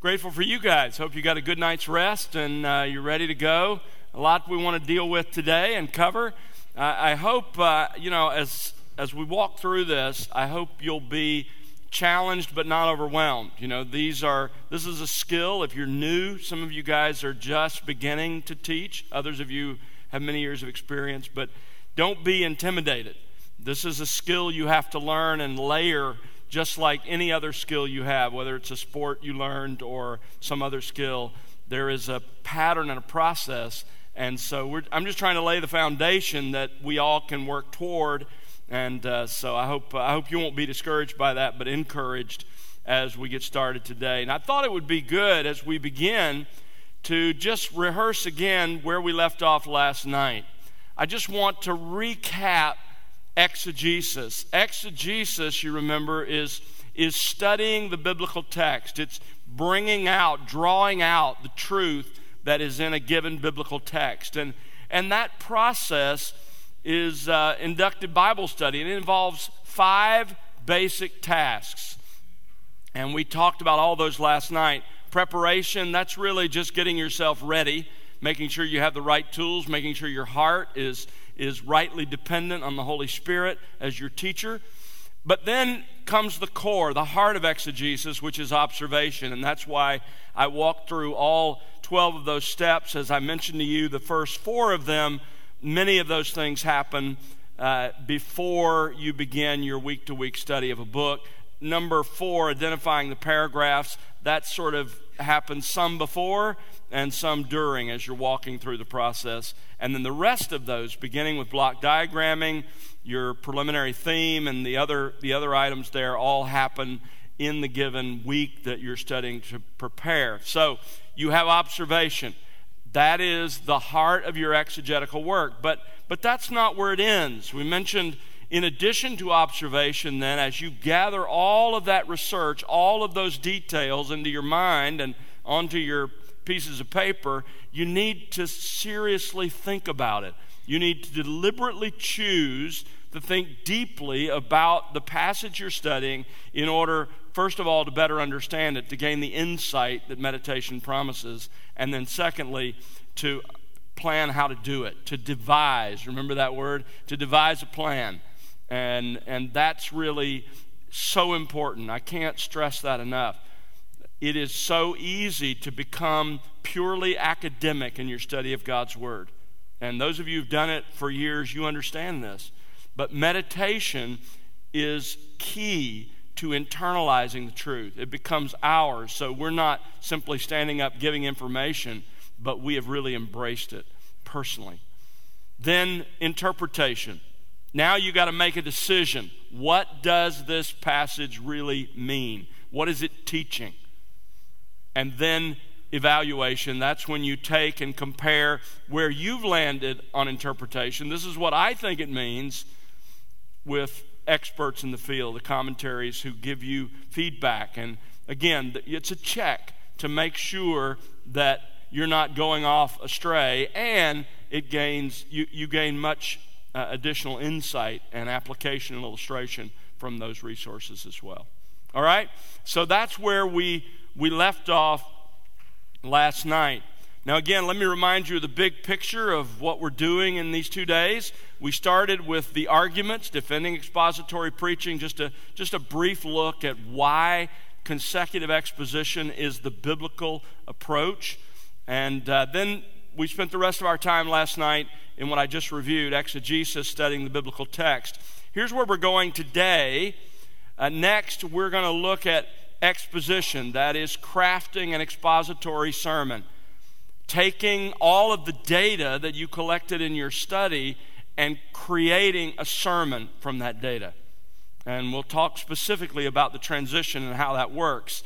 Grateful for you guys. Hope you got a good night's rest and uh, you're ready to go. A lot we want to deal with today and cover. Uh, I hope, uh, you know, as, as we walk through this, I hope you'll be challenged but not overwhelmed. You know, these are, this is a skill. If you're new, some of you guys are just beginning to teach, others of you have many years of experience, but don't be intimidated. This is a skill you have to learn and layer just like any other skill you have, whether it's a sport you learned or some other skill, there is a pattern and a process. And so I'm just trying to lay the foundation that we all can work toward. And uh, so I hope, I hope you won't be discouraged by that, but encouraged as we get started today. And I thought it would be good as we begin to just rehearse again where we left off last night. I just want to recap exegesis. Exegesis, you remember, is, is studying the biblical text, it's bringing out, drawing out the truth that is in a given biblical text. And, and that process is uh, inductive Bible study, and it involves five basic tasks. And we talked about all those last night. Preparation, that's really just getting yourself ready, making sure you have the right tools, making sure your heart is is rightly dependent on the Holy Spirit as your teacher. But then comes the core, the heart of exegesis, which is observation. And that's why I walked through all 12 of those steps. As I mentioned to you, the first four of them, many of those things happen uh, before you begin your week to week study of a book. Number four, identifying the paragraphs, that sort of happens some before and some during as you're walking through the process. And then the rest of those, beginning with block diagramming, your preliminary theme, and the other, the other items there, all happen in the given week that you're studying to prepare. So you have observation. That is the heart of your exegetical work. But, but that's not where it ends. We mentioned, in addition to observation, then, as you gather all of that research, all of those details into your mind and onto your pieces of paper, you need to seriously think about it. You need to deliberately choose to think deeply about the passage you're studying in order, first of all, to better understand it, to gain the insight that meditation promises, and then, secondly, to plan how to do it, to devise. Remember that word? To devise a plan. And, and that's really so important. I can't stress that enough it is so easy to become purely academic in your study of God's Word. And those of you who've done it for years, you understand this. But meditation is key to internalizing the truth. It becomes ours. So we're not simply standing up giving information, but we have really embraced it personally. Then interpretation. Now you've got to make a decision. What does this passage really mean? What is it teaching? And then evaluation. That's when you take and compare where you've landed on interpretation. This is what I think it means with experts in the field, the commentaries who give you feedback. And again, it's a check to make sure that you're not going off astray and it gains you, you gain much uh, additional insight and application and illustration from those resources as well. All right? So that's where we we left off last night. Now, again, let me remind you of the big picture of what we're doing in these two days. We started with the arguments, defending expository preaching, just a, just a brief look at why consecutive exposition is the biblical approach. And uh, then we spent the rest of our time last night in what I just reviewed exegesis, studying the biblical text. Here's where we're going today. Uh, next, we're going to look at exposition, that is, crafting an expository sermon. Taking all of the data that you collected in your study and creating a sermon from that data. And we'll talk specifically about the transition and how that works.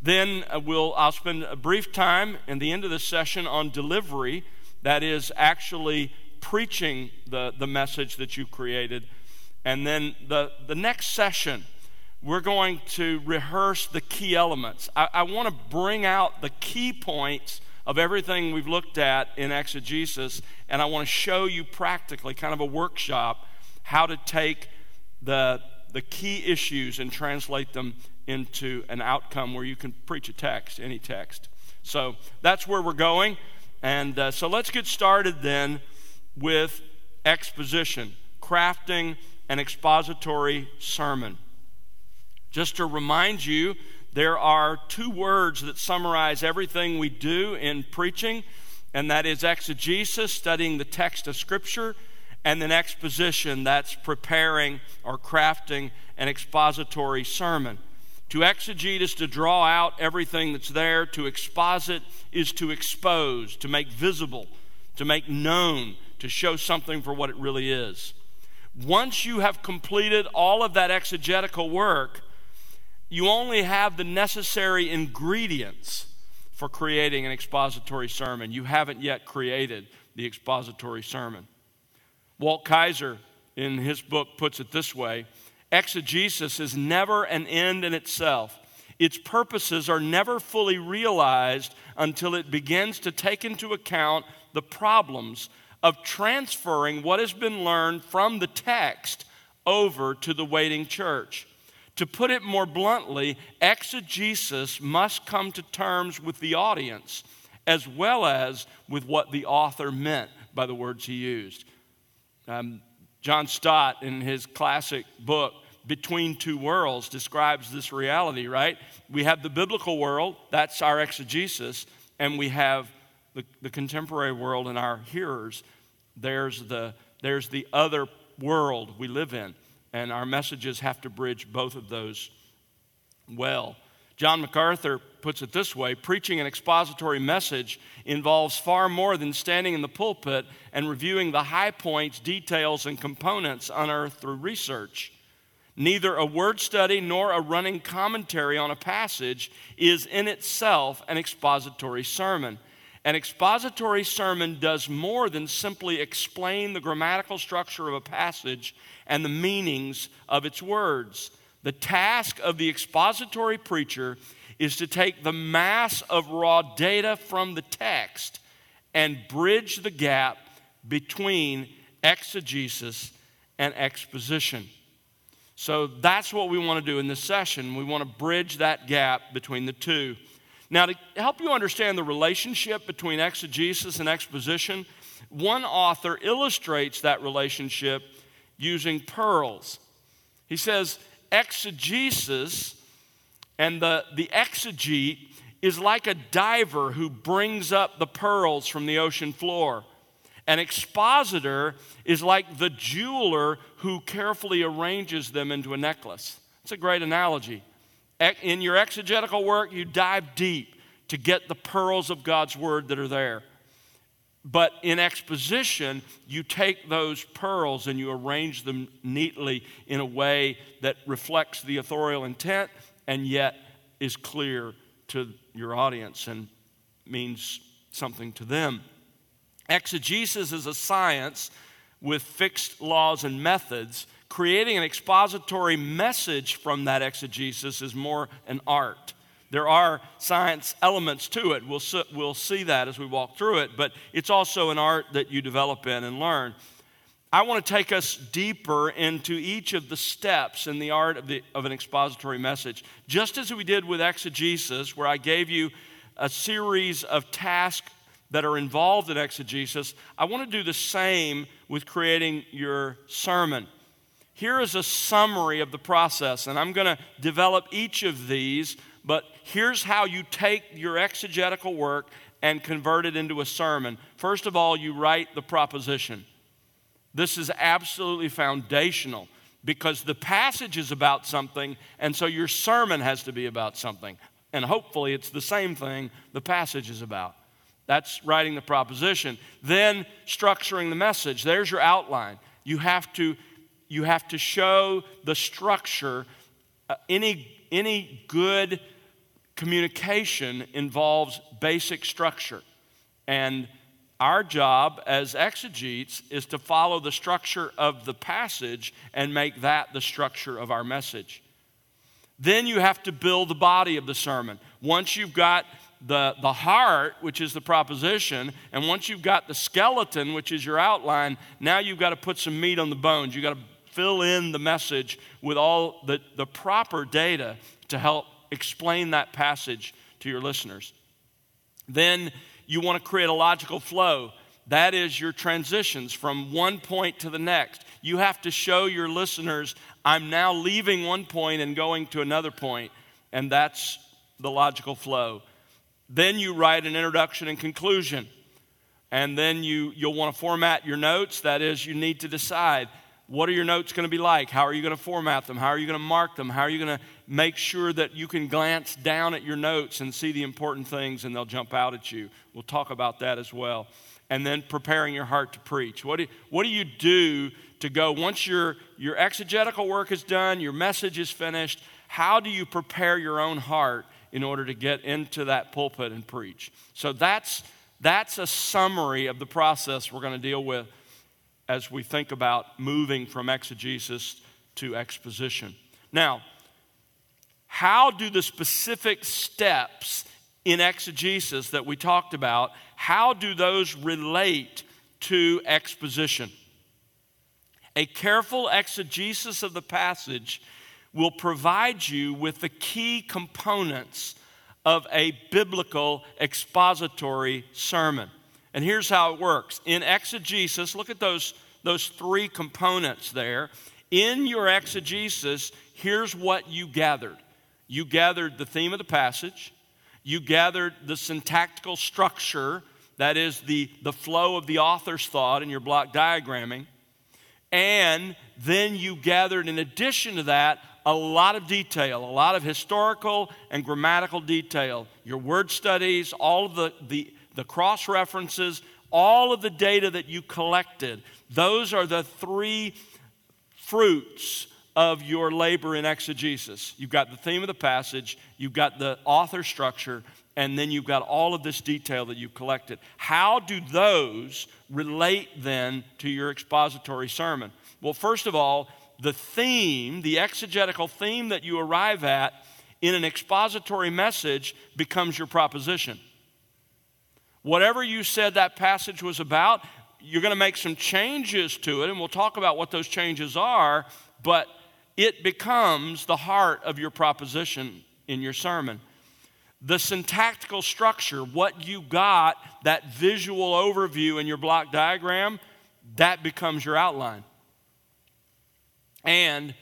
Then uh, we'll, I'll spend a brief time in the end of the session on delivery, that is, actually preaching the, the message that you created. And then the, the next session, we're going to rehearse the key elements. I, I want to bring out the key points of everything we've looked at in exegesis, and I want to show you practically, kind of a workshop, how to take the, the key issues and translate them into an outcome where you can preach a text, any text. So that's where we're going. And uh, so let's get started then with exposition, crafting an expository sermon. Just to remind you, there are two words that summarize everything we do in preaching, and that is exegesis, studying the text of Scripture, and then exposition, that's preparing or crafting an expository sermon. To exegete is to draw out everything that's there. To exposit is to expose, to make visible, to make known, to show something for what it really is. Once you have completed all of that exegetical work, you only have the necessary ingredients for creating an expository sermon. You haven't yet created the expository sermon. Walt Kaiser, in his book, puts it this way Exegesis is never an end in itself. Its purposes are never fully realized until it begins to take into account the problems of transferring what has been learned from the text over to the waiting church. To put it more bluntly, exegesis must come to terms with the audience as well as with what the author meant by the words he used. Um, John Stott, in his classic book, Between Two Worlds, describes this reality, right? We have the biblical world, that's our exegesis, and we have the, the contemporary world and our hearers. There's the, there's the other world we live in, and our messages have to bridge both of those well. John MacArthur puts it this way preaching an expository message involves far more than standing in the pulpit and reviewing the high points, details, and components unearthed through research. Neither a word study nor a running commentary on a passage is in itself an expository sermon. An expository sermon does more than simply explain the grammatical structure of a passage and the meanings of its words. The task of the expository preacher is to take the mass of raw data from the text and bridge the gap between exegesis and exposition. So that's what we want to do in this session. We want to bridge that gap between the two. Now, to help you understand the relationship between exegesis and exposition, one author illustrates that relationship using pearls. He says, exegesis and the, the exegete is like a diver who brings up the pearls from the ocean floor. An expositor is like the jeweler who carefully arranges them into a necklace. It's a great analogy. In your exegetical work, you dive deep to get the pearls of God's word that are there. But in exposition, you take those pearls and you arrange them neatly in a way that reflects the authorial intent and yet is clear to your audience and means something to them. Exegesis is a science with fixed laws and methods. Creating an expository message from that exegesis is more an art. There are science elements to it. We'll, we'll see that as we walk through it, but it's also an art that you develop in and learn. I want to take us deeper into each of the steps in the art of, the, of an expository message. Just as we did with exegesis, where I gave you a series of tasks that are involved in exegesis, I want to do the same with creating your sermon. Here is a summary of the process, and I'm going to develop each of these but here's how you take your exegetical work and convert it into a sermon. First of all, you write the proposition. This is absolutely foundational because the passage is about something, and so your sermon has to be about something. And hopefully, it's the same thing the passage is about. That's writing the proposition. Then, structuring the message. There's your outline. You have to, you have to show the structure. Uh, any, any good communication involves basic structure. And our job as exegetes is to follow the structure of the passage and make that the structure of our message. Then you have to build the body of the sermon. Once you've got the, the heart, which is the proposition, and once you've got the skeleton, which is your outline, now you've got to put some meat on the bones. You've got to fill in the message with all the, the proper data to help explain that passage to your listeners. Then you want to create a logical flow. That is your transitions from one point to the next. You have to show your listeners, I'm now leaving one point and going to another point, and that's the logical flow. Then you write an introduction and conclusion. And then you, you'll want to format your notes. That is, you need to decide what are your notes going to be like? How are you going to format them? How are you going to mark them? How are you going to make sure that you can glance down at your notes and see the important things and they'll jump out at you? We'll talk about that as well. And then preparing your heart to preach. What do, what do you do to go once your, your exegetical work is done, your message is finished? How do you prepare your own heart in order to get into that pulpit and preach? So that's, that's a summary of the process we're going to deal with as we think about moving from exegesis to exposition. Now, how do the specific steps in exegesis that we talked about, how do those relate to exposition? A careful exegesis of the passage will provide you with the key components of a biblical expository sermon. And here's how it works in exegesis, look at those, those three components there. In your exegesis, here's what you gathered you gathered the theme of the passage, you gathered the syntactical structure, that is, the, the flow of the author's thought in your block diagramming, and then you gathered, in addition to that, a lot of detail, a lot of historical and grammatical detail. Your word studies, all of the, the, the cross references, all of the data that you collected. Those are the three fruits of your labor in exegesis. You've got the theme of the passage, you've got the author structure, and then you've got all of this detail that you've collected. How do those relate then to your expository sermon? Well, first of all, the theme, the exegetical theme that you arrive at in an expository message becomes your proposition. Whatever you said that passage was about, you're going to make some changes to it, and we'll talk about what those changes are, but it becomes the heart of your proposition in your sermon. The syntactical structure, what you got, that visual overview in your block diagram, that becomes your outline and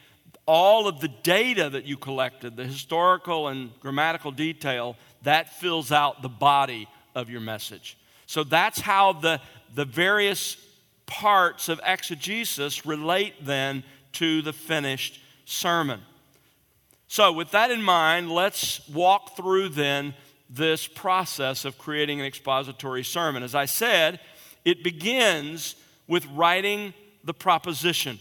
all of the data that you collected, the historical and grammatical detail, that fills out the body of your message. So that's how the, the various parts of exegesis relate then to the finished sermon. So, with that in mind, let's walk through then this process of creating an expository sermon. As I said, it begins with writing the proposition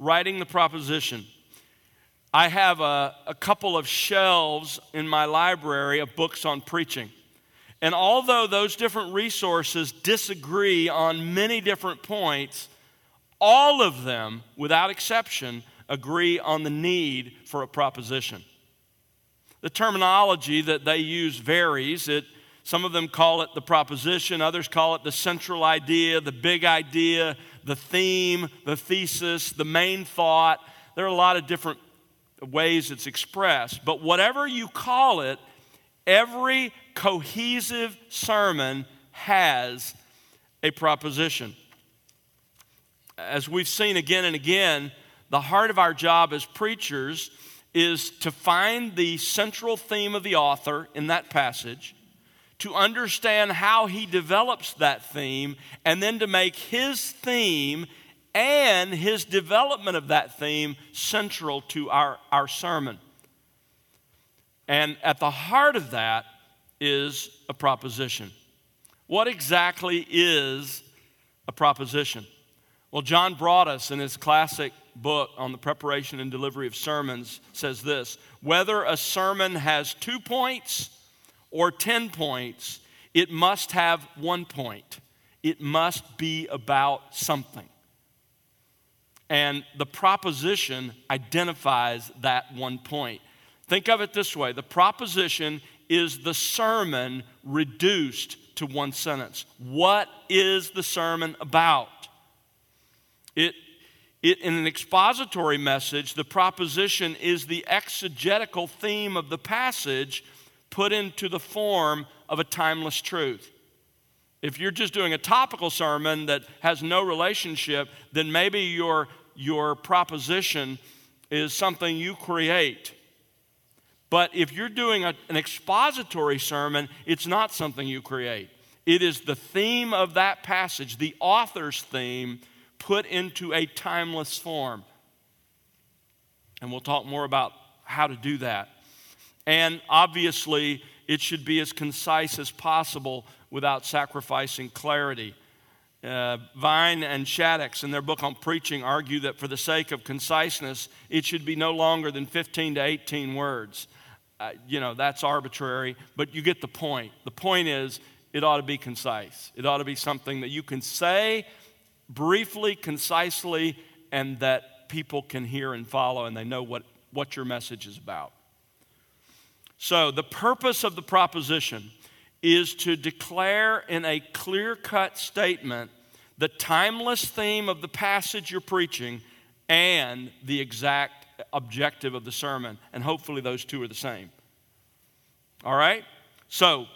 writing the proposition. I have a, a couple of shelves in my library of books on preaching. And although those different resources disagree on many different points, all of them, without exception, agree on the need for a proposition. The terminology that they use varies. It, some of them call it the proposition, others call it the central idea, the big idea, the theme, the thesis, the main thought. There are a lot of different ways it's expressed. But whatever you call it, every cohesive sermon has a proposition. As we've seen again and again, the heart of our job as preachers is to find the central theme of the author in that passage to understand how he develops that theme, and then to make his theme and his development of that theme central to our, our sermon. And at the heart of that is a proposition. What exactly is a proposition? Well, John Broadus, in his classic book on the preparation and delivery of sermons, says this Whether a sermon has two points, or 10 points, it must have one point. It must be about something. And the proposition identifies that one point. Think of it this way the proposition is the sermon reduced to one sentence. What is the sermon about? It, It, in an expository message, the proposition is the exegetical theme of the passage put into the form of a timeless truth. If you're just doing a topical sermon that has no relationship, then maybe your, your proposition is something you create. But if you're doing a, an expository sermon, it's not something you create. It is the theme of that passage, the author's theme, put into a timeless form. And we'll talk more about how to do that. And obviously, it should be as concise as possible without sacrificing clarity. Uh, Vines and Shaddix, in their book on preaching, argue that for the sake of conciseness, it should be no longer than 15 to 18 words. Uh, you know, that's arbitrary, but you get the point. The point is, it ought to be concise. It ought to be something that you can say briefly, concisely, and that people can hear and follow and they know what, what your message is about. So, the purpose of the proposition is to declare in a clear cut statement the timeless theme of the passage you're preaching and the exact objective of the sermon. And hopefully, those two are the same. All right? So,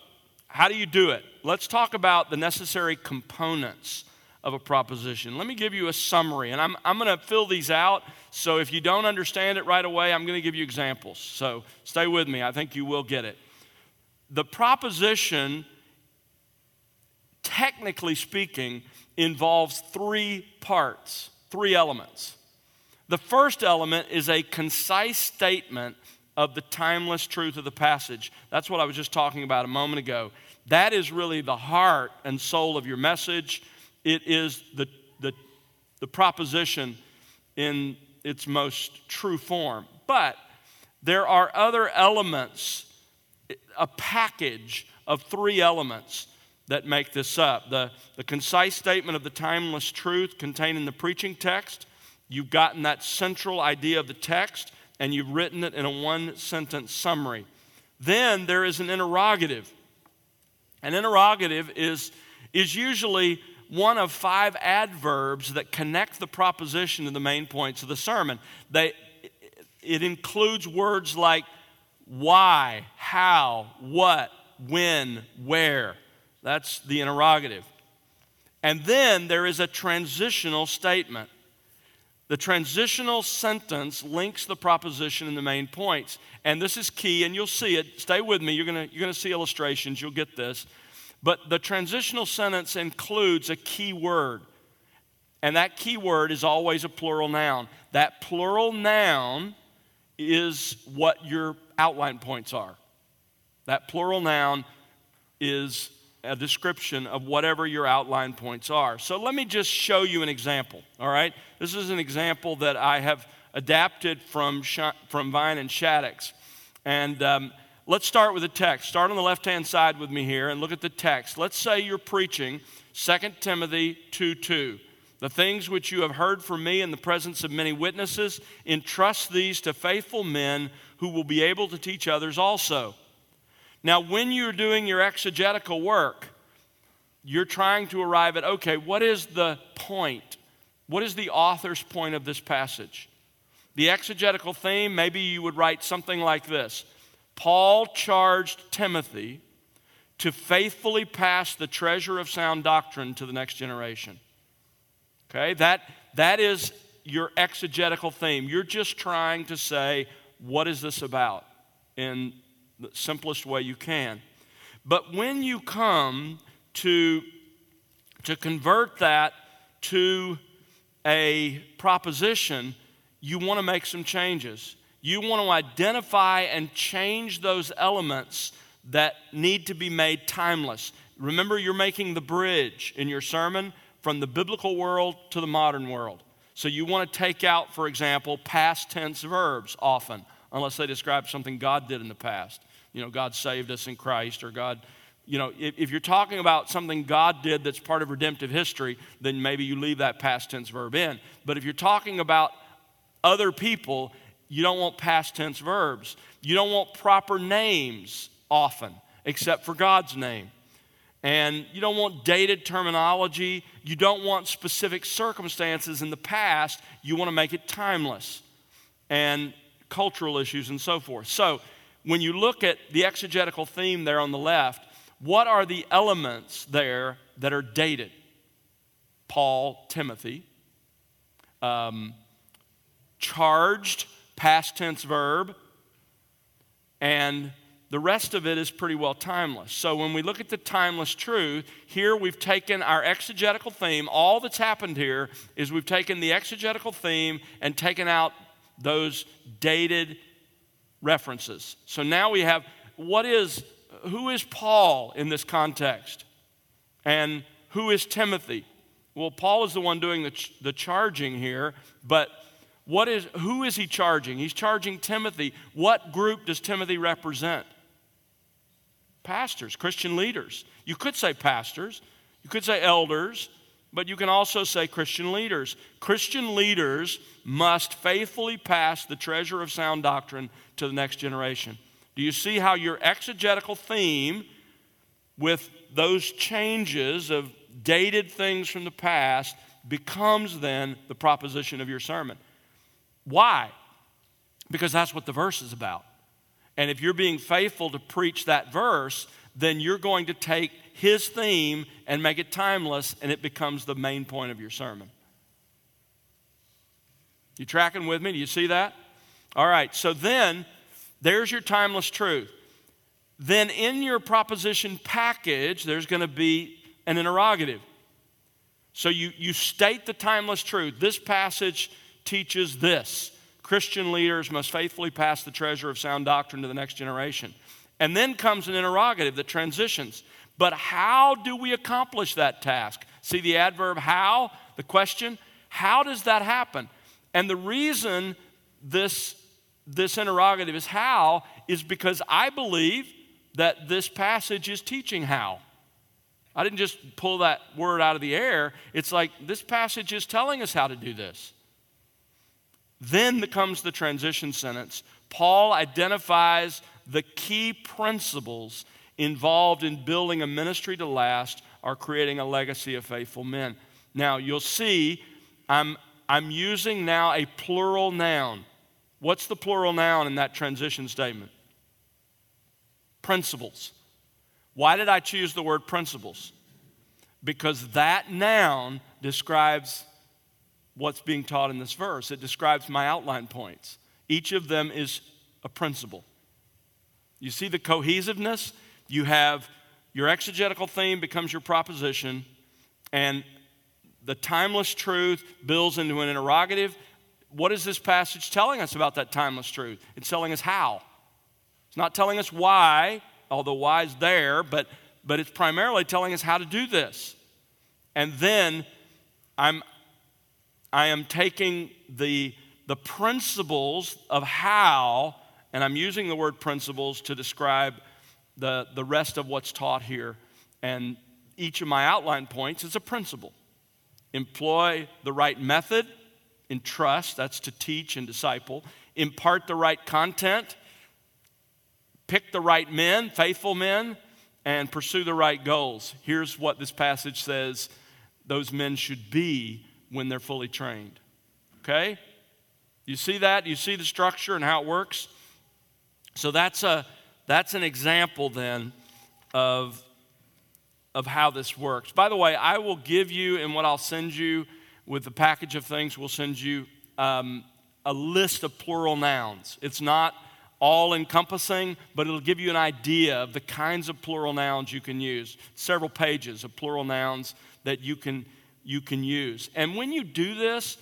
how do you do it? Let's talk about the necessary components of a proposition. Let me give you a summary, and I'm, I'm going to fill these out. So if you don't understand it right away, I'm going to give you examples. So stay with me, I think you will get it. The proposition, technically speaking, involves three parts, three elements. The first element is a concise statement of the timeless truth of the passage. That's what I was just talking about a moment ago. That is really the heart and soul of your message. It is the, the, the proposition in its most true form. But there are other elements, a package of three elements that make this up. The, the concise statement of the timeless truth contained in the preaching text. You've gotten that central idea of the text and you've written it in a one sentence summary. Then there is an interrogative. An interrogative is, is usually one of five adverbs that connect the proposition to the main points of the sermon. They, it includes words like why, how, what, when, where. That's the interrogative. And then there is a transitional statement. The transitional sentence links the proposition and the main points. And this is key, and you'll see it. Stay with me. You're going you're going to see illustrations. You'll get this. But the transitional sentence includes a key word. And that key word is always a plural noun. That plural noun is what your outline points are. That plural noun is a description of whatever your outline points are. So let me just show you an example, all right? This is an example that I have adapted from, from Vines and Shaddix. And um, let's start with the text. Start on the left hand side with me here and look at the text. Let's say you're preaching 2 Timothy 2 2. The things which you have heard from me in the presence of many witnesses, entrust these to faithful men who will be able to teach others also. Now, when you're doing your exegetical work, you're trying to arrive at okay, what is the point? What is the author's point of this passage? The exegetical theme, maybe you would write something like this Paul charged Timothy to faithfully pass the treasure of sound doctrine to the next generation. Okay, that, that is your exegetical theme. You're just trying to say, what is this about? In the simplest way you can. But when you come to, to convert that to a proposition, you want to make some changes. You want to identify and change those elements that need to be made timeless. Remember, you're making the bridge in your sermon from the biblical world to the modern world. So you want to take out, for example, past tense verbs often unless they describe something God did in the past. You know, God saved us in Christ, or God, you know, if, if, you're talking about something God did that's part of redemptive history, then maybe you leave that past tense verb in. But if you're talking about other people, you don't want past tense verbs. You don't want proper names often, except for God's name. And you don't want dated terminology. You don't want specific circumstances in the past. You want to make it timeless and cultural issues and so forth. So, when you look at the exegetical theme there on the left, what are the elements there that are dated? Paul, Timothy, um, charged, past tense verb, and the rest of it is pretty well timeless. So when we look at the timeless truth, here we've taken our exegetical theme. All that's happened here is we've taken the exegetical theme and taken out those dated references. So now we have what is who is Paul in this context? And who is Timothy? Well, Paul is the one doing the, ch- the charging here, but what is who is he charging? He's charging Timothy. What group does Timothy represent? pastors, Christian leaders. You could say pastors, you could say elders, but you can also say Christian leaders. Christian leaders must faithfully pass the treasure of sound doctrine to the next generation. Do you see how your exegetical theme with those changes of dated things from the past becomes then the proposition of your sermon? Why? Because that's what the verse is about. And if you're being faithful to preach that verse, then you're going to take his theme and make it timeless, and it becomes the main point of your sermon. You tracking with me? Do you see that? All right, so then there's your timeless truth. Then in your proposition package, there's going to be an interrogative. So you, you state the timeless truth. This passage teaches this. Christian leaders must faithfully pass the treasure of sound doctrine to the next generation. And then comes an interrogative that transitions. But how do we accomplish that task? See the adverb how, the question? How does that happen? And the reason this, this interrogative is how is because I believe that this passage is teaching how. I didn't just pull that word out of the air. It's like this passage is telling us how to do this. Then comes the transition sentence. Paul identifies the key principles involved in building a ministry to last or creating a legacy of faithful men. Now, you'll see I'm, I'm using now a plural noun. What's the plural noun in that transition statement? Principles. Why did I choose the word principles? Because that noun describes what's being taught in this verse. It describes my outline points. Each of them is a principle. You see the cohesiveness? You have your exegetical theme becomes your proposition, and the timeless truth builds into an interrogative. What is this passage telling us about that timeless truth? It's telling us how. It's not telling us why, although why is there, but, but it's primarily telling us how to do this. And then I'm, I am taking the, the principles of how, and I'm using the word principles to describe the, the rest of what's taught here. And each of my outline points is a principle. Employ the right method in trust, that's to teach and disciple. Impart the right content. Pick the right men, faithful men, and pursue the right goals. Here's what this passage says those men should be when they're fully trained. Okay? You see that? You see the structure and how it works? So that's, a, that's an example then of, of how this works. By the way, I will give you, and what I'll send you with the package of things, we'll send you um, a list of plural nouns. It's not all encompassing, but it'll give you an idea of the kinds of plural nouns you can use. Several pages of plural nouns that you can you can use. And when you do this,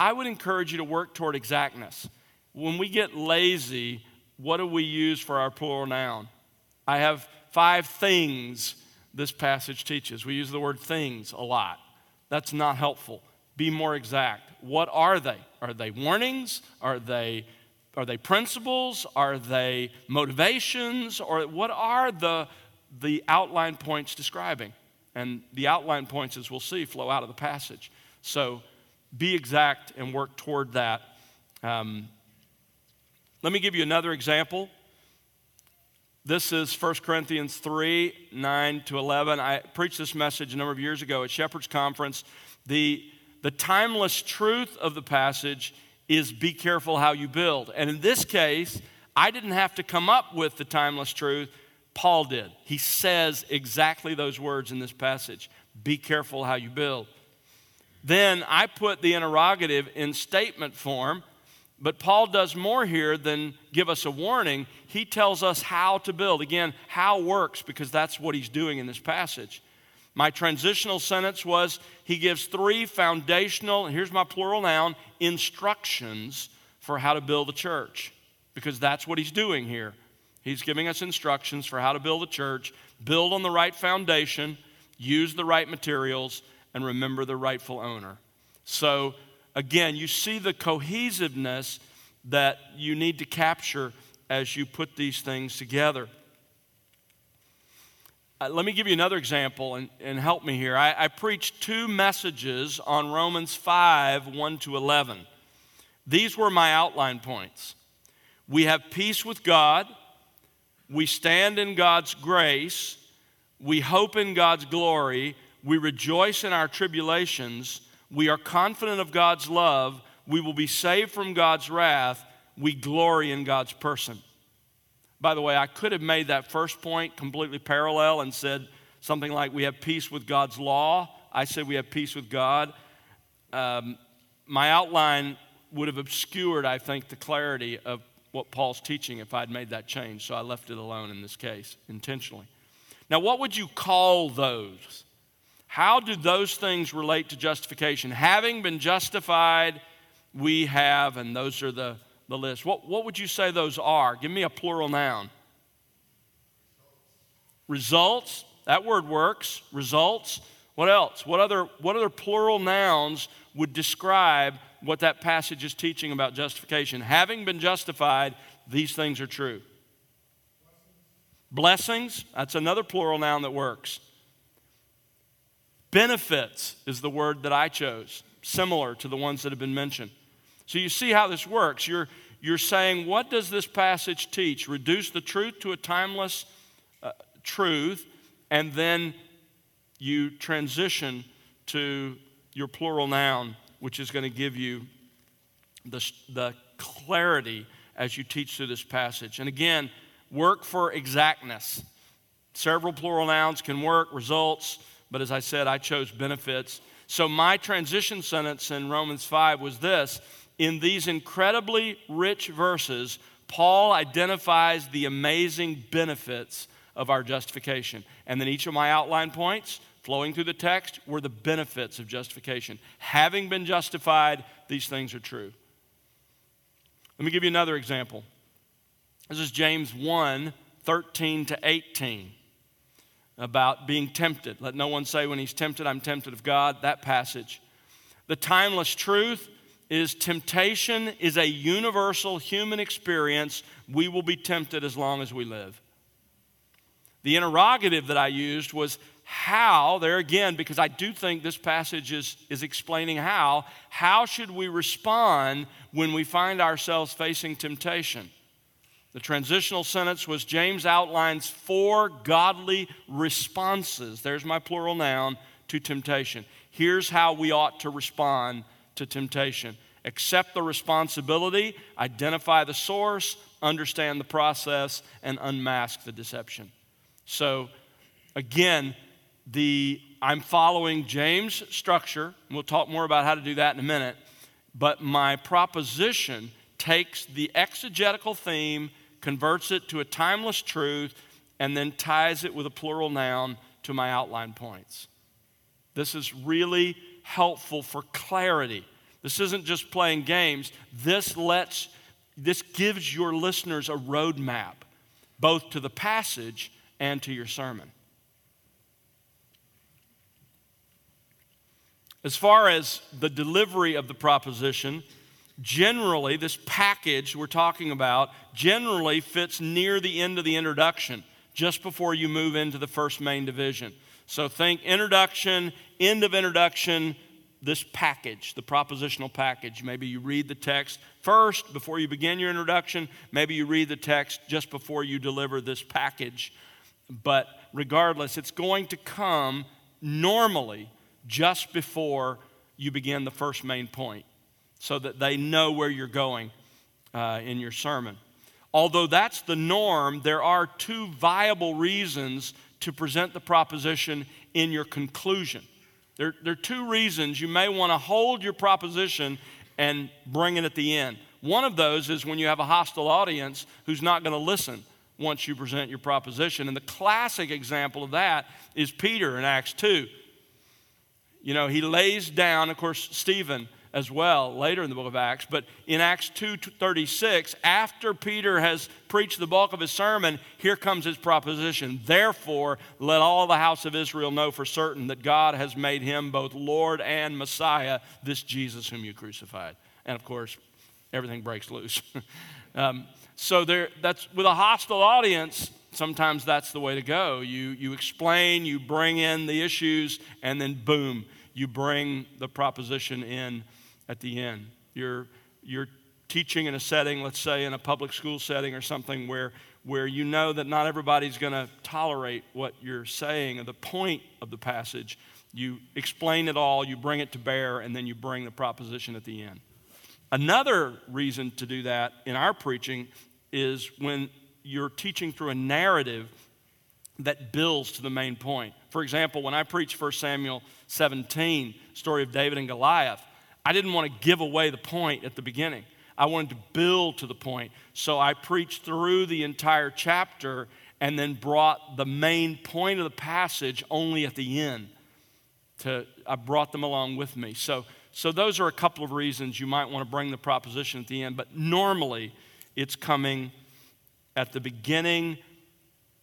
I would encourage you to work toward exactness. When we get lazy, what do we use for our plural noun? I have five things this passage teaches. We use the word things a lot. That's not helpful. Be more exact. What are they? Are they warnings? Are they are they principles? Are they motivations? Or what are the, the outline points describing? And the outline points, as we'll see, flow out of the passage. So be exact and work toward that. Um, let me give you another example. This is 1 Corinthians 3 9 to 11. I preached this message a number of years ago at Shepherd's Conference. The, the timeless truth of the passage is be careful how you build. And in this case, I didn't have to come up with the timeless truth, Paul did. He says exactly those words in this passage be careful how you build. Then I put the interrogative in statement form but Paul does more here than give us a warning. He tells us how to build. Again, how works, because that's what he's doing in this passage. My transitional sentence was he gives three foundational, and here's my plural noun, instructions for how to build a church, because that's what he's doing here. He's giving us instructions for how to build a church, build on the right foundation, use the right materials, and remember the rightful owner. So, again, you see the cohesiveness that you need to capture as you put these things together. Uh, let me give you another example and, and help me here. I, I preached two messages on Romans 5 1 to 11. These were my outline points. We have peace with God, we stand in God's grace, we hope in God's glory, we rejoice in our tribulations we are confident of God's love, we will be saved from God's wrath, we glory in God's person. By the way, I could have made that first point completely parallel and said something like, We have peace with God's law. I said, We have peace with God. Um, my outline would have obscured, I think, the clarity of what Paul's teaching if I'd made that change. So I left it alone in this case intentionally. Now, what would you call those? How do those things relate to justification? Having been justified, we have, and those are the, the list. What, what would you say those are? Give me a plural noun. Results. That word works. Results. What else? What other, what other plural nouns would describe what that passage is teaching about justification? Having been justified, these things are true. Blessings, that's another plural noun that works. Benefits is the word that I chose, similar to the ones that have been mentioned. So you see how this works. You're, you're saying, what does this passage teach? Reduce the truth to a timeless uh, truth, and then you transition to your plural noun, which is going to give you the, the clarity as you teach through this passage. And again, work for exactness. Several plural nouns can work, results, but as I said, I chose benefits. So my transition sentence in Romans 5 was this In these incredibly rich verses, Paul identifies the amazing benefits of our justification. And then each of my outline points flowing through the text were the benefits of justification. Having been justified, these things are true. Let me give you another example. This is James 1 13 to 18 about being tempted. Let no one say when he's tempted, I'm tempted of God. That passage. The timeless truth is temptation is a universal human experience. We will be tempted as long as we live. The interrogative that I used was how, there again, because I do think this passage is, is explaining how, how should we respond when we find ourselves facing temptation? The transitional sentence was James outlines four godly responses. There's my plural noun to temptation. Here's how we ought to respond to temptation accept the responsibility, identify the source, understand the process, and unmask the deception. So, again, the I'm following James' structure. We'll talk more about how to do that in a minute. But my proposition takes the exegetical theme converts it to a timeless truth, and then ties it with a plural noun to my outline points. This is really helpful for clarity. This isn't just playing games. This lets this gives your listeners a roadmap both to the passage and to your sermon. As far as the delivery of the proposition, generally, this package we're talking about generally fits near the end of the introduction, just before you move into the first main division. So think introduction, end of introduction, this package, the propositional package. Maybe you read the text first before you begin your introduction. Maybe you read the text just before you deliver this package. But regardless, it's going to come normally just before you begin the first main point so that they know where you're going uh, in your sermon. Although that's the norm, there are two viable reasons to present the proposition in your conclusion. There, there are two reasons you may want to hold your proposition and bring it at the end. One of those is when you have a hostile audience who's not going to listen once you present your proposition. And the classic example of that is Peter in Acts 2. You know, he lays down, of course, Stephen as well later in the book of Acts. But in Acts 2:36, after Peter has preached the bulk of his sermon, here comes his proposition. Therefore, let all the house of Israel know for certain that God has made him both Lord and Messiah, this Jesus whom you crucified. And of course, everything breaks loose. um, so there, that's with a hostile audience. Sometimes that's the way to go. You, you explain, you bring in the issues, and then boom, you bring the proposition in at the end. You're, you're teaching in a setting, let's say in a public school setting or something, where, where you know that not everybody's going to tolerate what you're saying or the point of the passage. You explain it all, you bring it to bear, and then you bring the proposition at the end. Another reason to do that in our preaching is when you're teaching through a narrative that builds to the main point. For example, when I preach 1 Samuel 17, story of David and Goliath, I didn't want to give away the point at the beginning. I wanted to build to the point. So I preached through the entire chapter and then brought the main point of the passage only at the end. To, I brought them along with me. So, so those are a couple of reasons you might want to bring the proposition at the end, but normally it's coming at the beginning,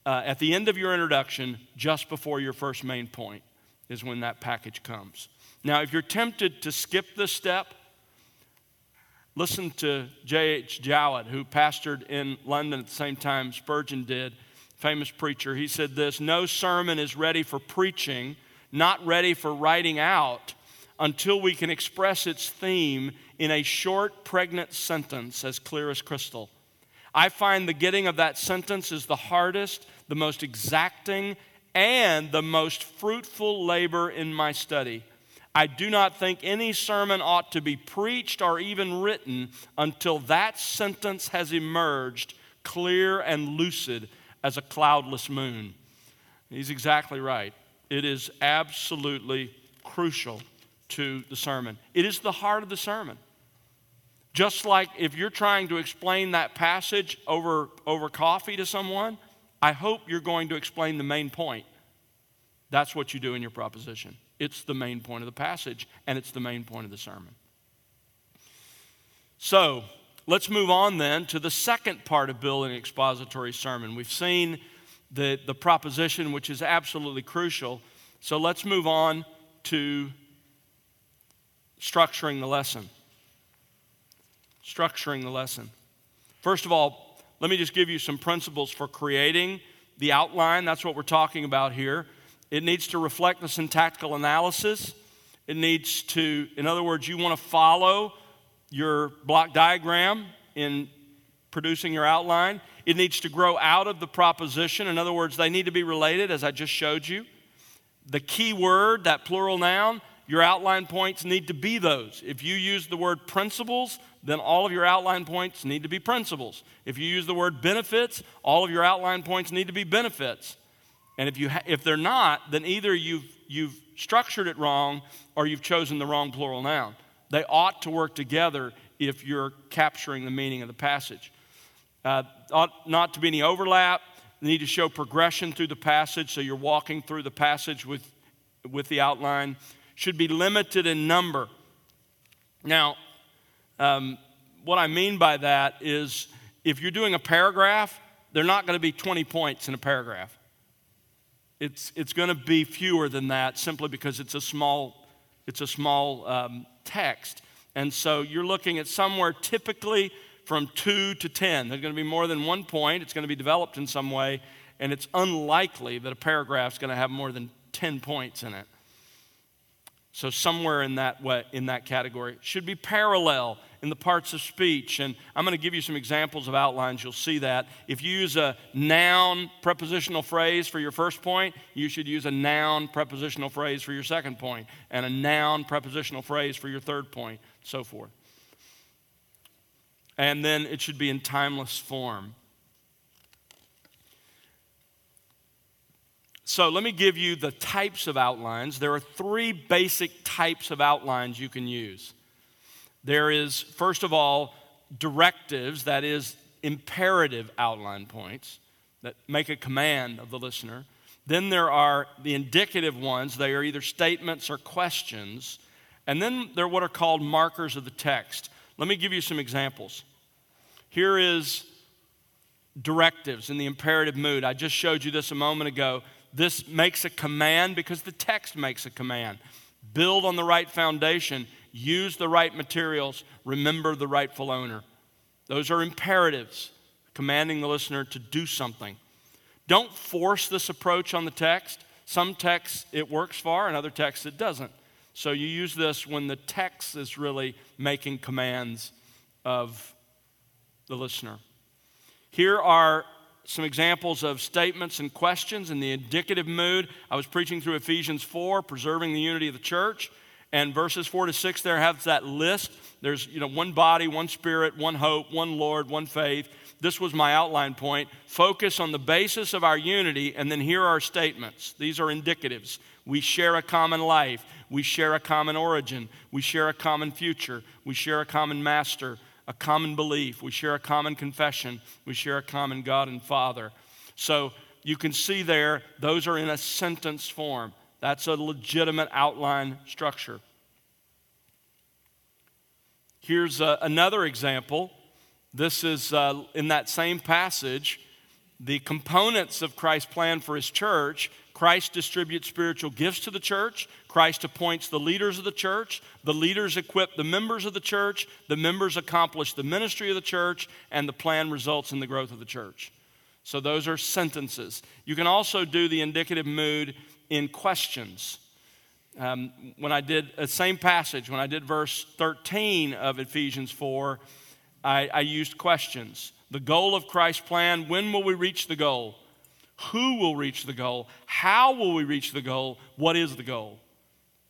uh, at the end of your introduction, just before your first main point is when that package comes. Now, if you're tempted to skip this step, listen to J.H. Jowett, who pastored in London at the same time Spurgeon did, famous preacher. He said this No sermon is ready for preaching, not ready for writing out, until we can express its theme in a short, pregnant sentence as clear as crystal. I find the getting of that sentence is the hardest, the most exacting, and the most fruitful labor in my study. I do not think any sermon ought to be preached or even written until that sentence has emerged clear and lucid as a cloudless moon. He's exactly right. It is absolutely crucial to the sermon, it is the heart of the sermon. Just like if you're trying to explain that passage over, over coffee to someone, I hope you're going to explain the main point. That's what you do in your proposition. It's the main point of the passage, and it's the main point of the sermon. So, let's move on then to the second part of building an expository sermon. We've seen the, the proposition, which is absolutely crucial. So, let's move on to structuring the lesson. Structuring the lesson. First of all, let me just give you some principles for creating the outline. That's what we're talking about here. It needs to reflect the syntactical analysis. It needs to, in other words, you want to follow your block diagram in producing your outline. It needs to grow out of the proposition. In other words, they need to be related, as I just showed you. The key word, that plural noun, your outline points need to be those. If you use the word principles, then all of your outline points need to be principles. If you use the word benefits, all of your outline points need to be benefits. And if, you ha- if they're not, then either you've, you've structured it wrong or you've chosen the wrong plural noun. They ought to work together if you're capturing the meaning of the passage. Uh, ought not to be any overlap. Need to show progression through the passage, so you're walking through the passage with, with the outline. Should be limited in number. Now, um, what I mean by that is if you're doing a paragraph, they're not going to be 20 points in a paragraph it's, it's going to be fewer than that simply because it's a small, it's a small um, text. And so you're looking at somewhere typically from two to 10. There's going to be more than one point, it's going to be developed in some way, and it's unlikely that a paragraph is going to have more than 10 points in it. So somewhere in that way, in that category, should be parallel in the parts of speech. And I'm going to give you some examples of outlines. You'll see that. If you use a noun prepositional phrase for your first point, you should use a noun prepositional phrase for your second point, and a noun prepositional phrase for your third point, so forth. And then it should be in timeless form. So let me give you the types of outlines. There are three basic types of outlines you can use. There is, first of all, directives, that is, imperative outline points that make a command of the listener. Then there are the indicative ones, they are either statements or questions. And then there are what are called markers of the text. Let me give you some examples. Here is directives in the imperative mood. I just showed you this a moment ago. This makes a command because the text makes a command. Build on the right foundation, use the right materials, remember the rightful owner. Those are imperatives, commanding the listener to do something. Don't force this approach on the text. Some texts it works for, and other texts it doesn't. So you use this when the text is really making commands of the listener. Here are some examples of statements and questions in the indicative mood. I was preaching through Ephesians 4, preserving the unity of the church. And verses 4 to 6 there have that list. There's, you know, one body, one spirit, one hope, one Lord, one faith. This was my outline point. Focus on the basis of our unity, and then here are statements. These are indicatives. We share a common life. We share a common origin. We share a common future. We share a common master a common belief, we share a common confession, we share a common God and Father. So you can see there, those are in a sentence form. That's a legitimate outline structure. Here's uh, another example. This is uh, in that same passage. The components of Christ's plan for his church Christ distributes spiritual gifts to the church. Christ appoints the leaders of the church. The leaders equip the members of the church. The members accomplish the ministry of the church. And the plan results in the growth of the church. So those are sentences. You can also do the indicative mood in questions. Um, when I did the same passage, when I did verse 13 of Ephesians 4, I, I used questions. The goal of Christ's plan, when will we reach the goal? Who will reach the goal? How will we reach the goal? What is the goal?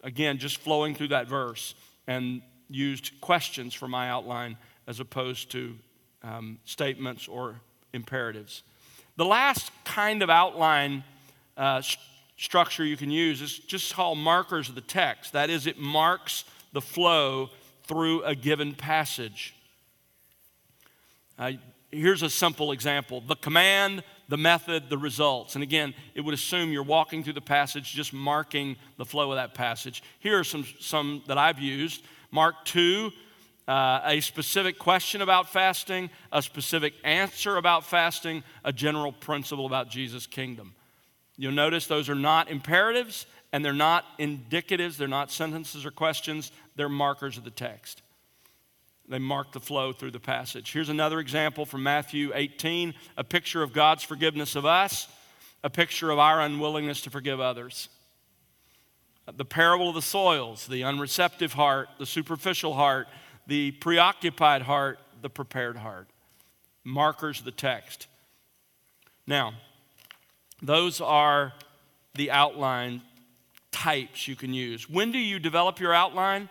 Again, just flowing through that verse and used questions for my outline as opposed to um, statements or imperatives. The last kind of outline uh, structure you can use is just called markers of the text. That is, it marks the flow through a given passage. Uh, here's a simple example the command, the method, the results. And again, it would assume you're walking through the passage, just marking the flow of that passage. Here are some, some that I've used Mark 2, uh, a specific question about fasting, a specific answer about fasting, a general principle about Jesus' kingdom. You'll notice those are not imperatives and they're not indicatives, they're not sentences or questions, they're markers of the text. They mark the flow through the passage. Here's another example from Matthew 18 a picture of God's forgiveness of us, a picture of our unwillingness to forgive others. The parable of the soils, the unreceptive heart, the superficial heart, the preoccupied heart, the prepared heart. Markers of the text. Now, those are the outline types you can use. When do you develop your outline?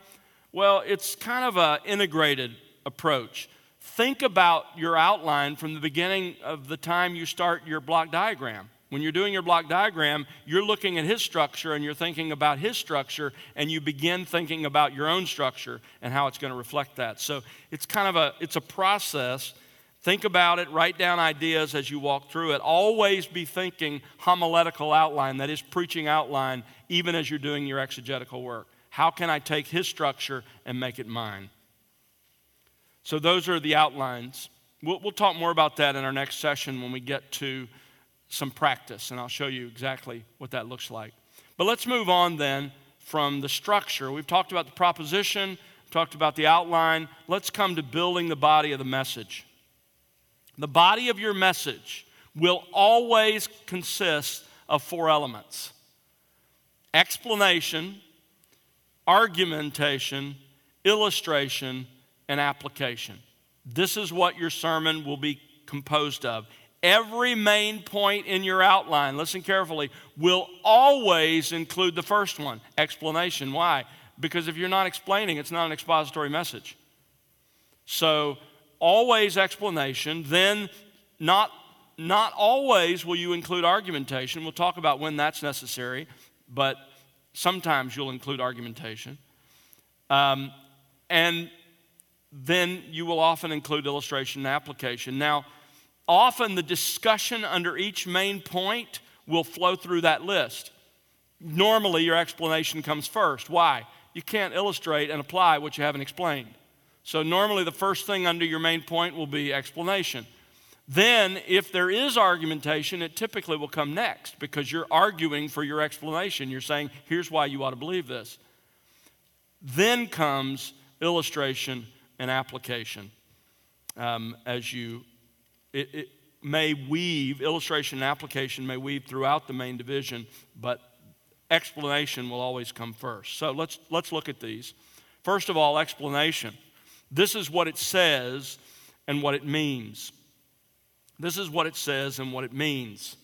Well, it's kind of an integrated approach. Think about your outline from the beginning of the time you start your block diagram. When you're doing your block diagram, you're looking at his structure and you're thinking about his structure, and you begin thinking about your own structure and how it's going to reflect that. So it's kind of a it's a process. Think about it, write down ideas as you walk through it. Always be thinking homiletical outline, that is preaching outline, even as you're doing your exegetical work. How can I take his structure and make it mine? So, those are the outlines. We'll, we'll, talk more about that in our next session when we get to some practice, and I'll show you exactly what that looks like. But let's move on then from the structure. We've talked about the proposition, talked about the outline. Let's come to building the body of the message. The body of your message will always consist of four elements explanation, argumentation, illustration, and application. This is what your sermon will be composed of. Every main point in your outline, listen carefully, will always include the first one explanation. Why? Because if you're not explaining, it's not an expository message. So, always explanation, then not, not always will you include argumentation. We'll talk about when that's necessary, but sometimes you'll include argumentation. Um, and then you will often include illustration and application. Now, often the discussion under each main point will flow through that list. Normally, your explanation comes first. Why? You can't illustrate and apply what you haven't explained. So, normally, the first thing under your main point will be explanation. Then, if there is argumentation, it typically will come next because you're arguing for your explanation. You're saying, here's why you ought to believe this. Then comes illustration and application um, as you, it, it may weave, illustration and application may weave throughout the main division, but explanation will always come first. So let's, let's look at these. First of all, explanation. This is what it says and what it means. This is what it says and what it means.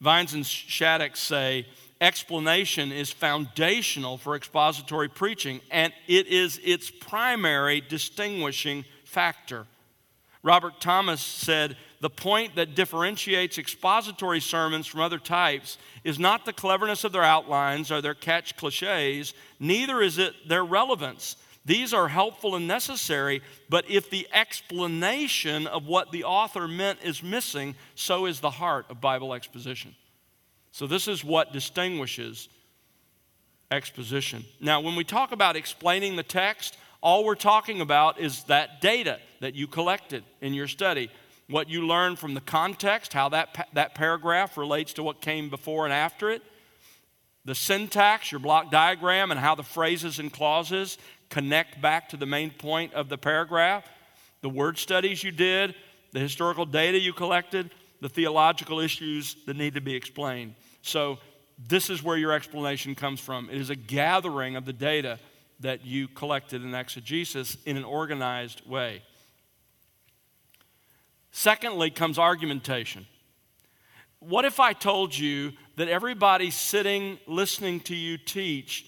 Vines and Shaddix say explanation is foundational for expository preaching, and it is its primary distinguishing factor. Robert Thomas said, The point that differentiates expository sermons from other types is not the cleverness of their outlines or their catch cliches, neither is it their relevance. These are helpful and necessary, but if the explanation of what the author meant is missing, so is the heart of Bible exposition. So, this is what distinguishes exposition. Now, when we talk about explaining the text, all we're talking about is that data that you collected in your study, what you learned from the context, how that, that paragraph relates to what came before and after it, the syntax, your block diagram, and how the phrases and clauses connect back to the main point of the paragraph, the word studies you did, the historical data you collected, the theological issues that need to be explained. So, this is where your explanation comes from. It is a gathering of the data that you collected in exegesis in an organized way. Secondly, comes argumentation. What if I told you that everybody sitting listening to you teach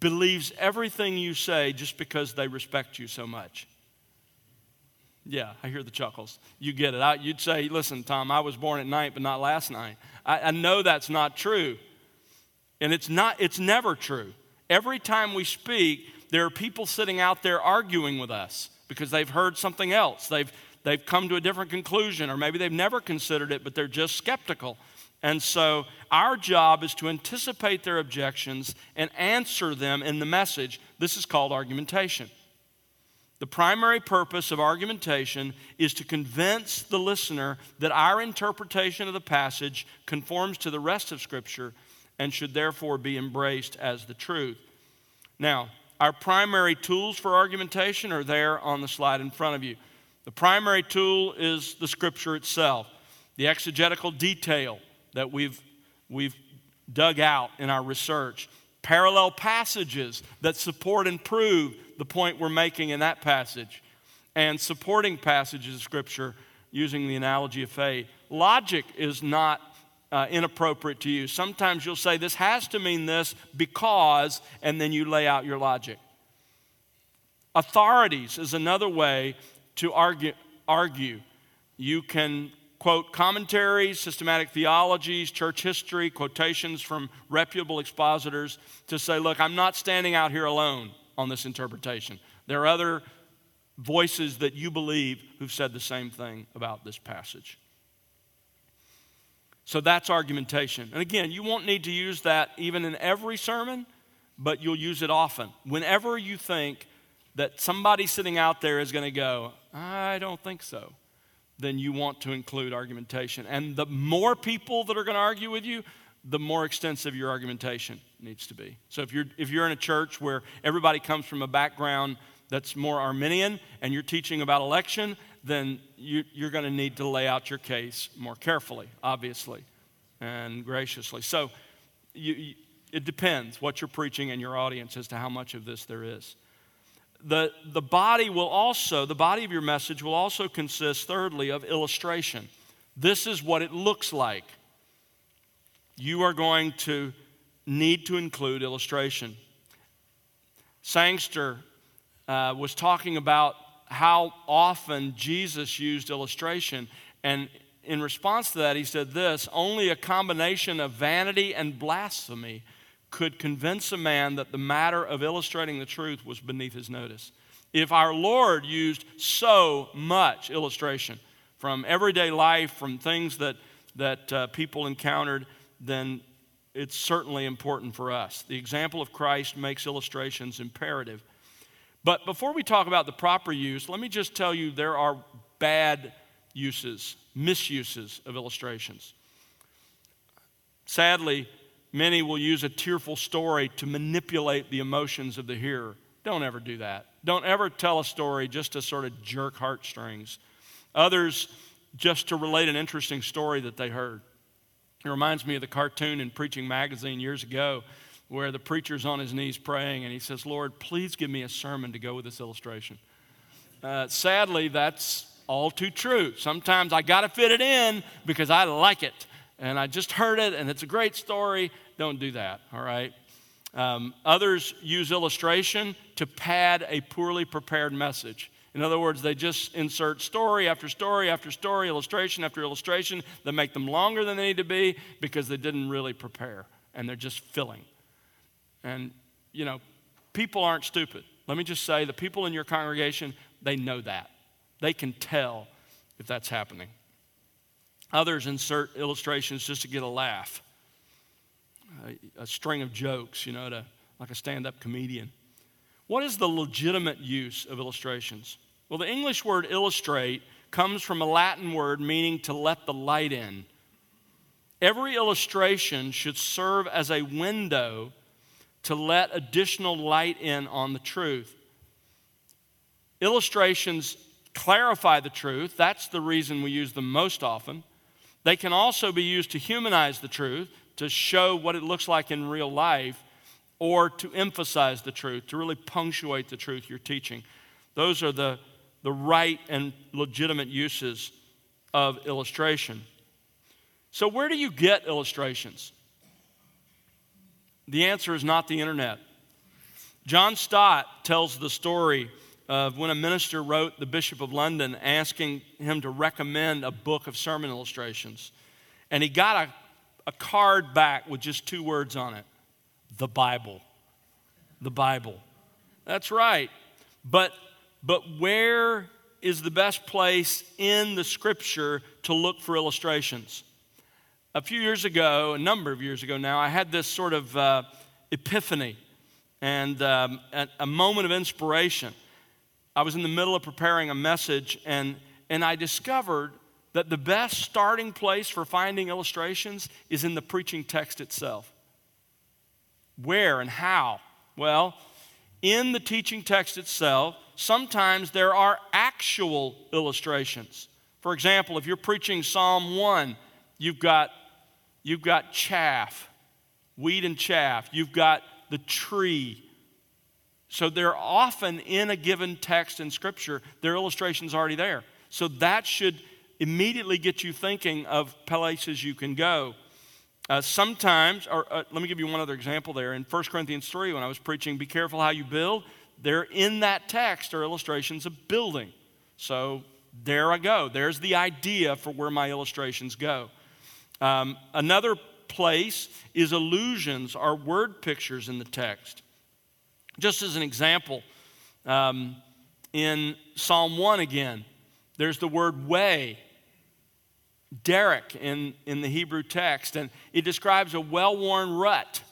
believes everything you say just because they respect you so much? Yeah, I hear the chuckles. You get it. I, you'd say, listen, Tom, I was born at night, but not last night. I, I know that's not true. And it's not, it's never true. Every time we speak, there are people sitting out there arguing with us because they've heard something else. They've, they've come to a different conclusion, or maybe they've never considered it, but they're just skeptical. And so, our job is to anticipate their objections and answer them in the message. This is called argumentation. The primary purpose of argumentation is to convince the listener that our interpretation of the passage conforms to the rest of Scripture and should therefore be embraced as the truth. Now, our primary tools for argumentation are there on the slide in front of you. The primary tool is the Scripture itself, the exegetical detail that we've, we've dug out in our research, parallel passages that support and prove the point we're making in that passage and supporting passages of Scripture using the analogy of faith. Logic is not uh, inappropriate to use. Sometimes you'll say, This has to mean this because, and then you lay out your logic. Authorities is another way to argue. argue. You can quote commentaries, systematic theologies, church history, quotations from reputable expositors to say, Look, I'm not standing out here alone on this interpretation. There are other voices that you believe who've said the same thing about this passage. So that's argumentation. And again, you won't need to use that even in every sermon, but you'll use it often. Whenever you think that somebody sitting out there is going to go, I don't think so, then you want to include argumentation. And the more people that are going to argue with you, the more extensive your argumentation needs to be. So if you're, if you're in a church where everybody comes from a background that's more Arminian and you're teaching about election, then you, you're going to need to lay out your case more carefully, obviously, and graciously. So you, it depends what you're preaching and your audience as to how much of this there is. The, the body will also, the body of your message will also consist, thirdly, of illustration. This is what it looks like. You are going to need to include illustration. Sangster uh, was talking about how often Jesus used illustration, and in response to that, he said this only a combination of vanity and blasphemy could convince a man that the matter of illustrating the truth was beneath his notice. If our Lord used so much illustration from everyday life, from things that, that uh, people encountered, then it's certainly important for us. The example of Christ makes illustrations imperative. But before we talk about the proper use, let me just tell you there are bad uses, misuses of illustrations. Sadly, many will use a tearful story to manipulate the emotions of the hearer. Don't ever do that. Don't ever tell a story just to sort of jerk heartstrings. Others, just to relate an interesting story that they heard. It reminds me of the cartoon in Preaching Magazine years ago where the preacher's on his knees praying and he says, Lord, please give me a sermon to go with this illustration. Uh, sadly, that's all too true. Sometimes I got to fit it in because I like it and I just heard it and it's a great story. Don't do that, all right? Um, others use illustration to pad a poorly prepared message. In other words, they just insert story after story after story, illustration after illustration that make them longer than they need to be because they didn't really prepare and they're just filling. And, you know, people aren't stupid. Let me just say the people in your congregation, they know that. They can tell if that's happening. Others insert illustrations just to get a laugh, a, a string of jokes, you know, to, like a stand up comedian. What is the legitimate use of illustrations? Well, the English word illustrate comes from a Latin word meaning to let the light in. Every illustration should serve as a window to let additional light in on the truth. Illustrations clarify the truth. That's the reason we use them most often. They can also be used to humanize the truth, to show what it looks like in real life, or to emphasize the truth, to really punctuate the truth you're teaching. Those are the the right and legitimate uses of illustration. So, where do you get illustrations? The answer is not the internet. John Stott tells the story of when a minister wrote the Bishop of London asking him to recommend a book of sermon illustrations. And he got a, a card back with just two words on it the Bible. The Bible. That's right. But but where is the best place in the scripture to look for illustrations? A few years ago, a number of years ago now, I had this sort of uh, epiphany and um, a moment of inspiration. I was in the middle of preparing a message, and, and I discovered that the best starting place for finding illustrations is in the preaching text itself. Where and how? Well, in the teaching text itself, sometimes there are actual illustrations. For example, if you're preaching Psalm 1, you've got, you've got chaff, wheat and chaff. You've got the tree. So they're often in a given text in Scripture, their illustrations already there. So that should immediately get you thinking of places you can go. Uh, sometimes, or uh, let me give you one other example there. In 1 Corinthians 3, when I was preaching, be careful how you build, there in that text are illustrations of building. So there I go. There's the idea for where my illustrations go. Um, another place is allusions or word pictures in the text. Just as an example, um, in Psalm 1 again, there's the word way derek in, in the Hebrew text, and it describes a well worn rut.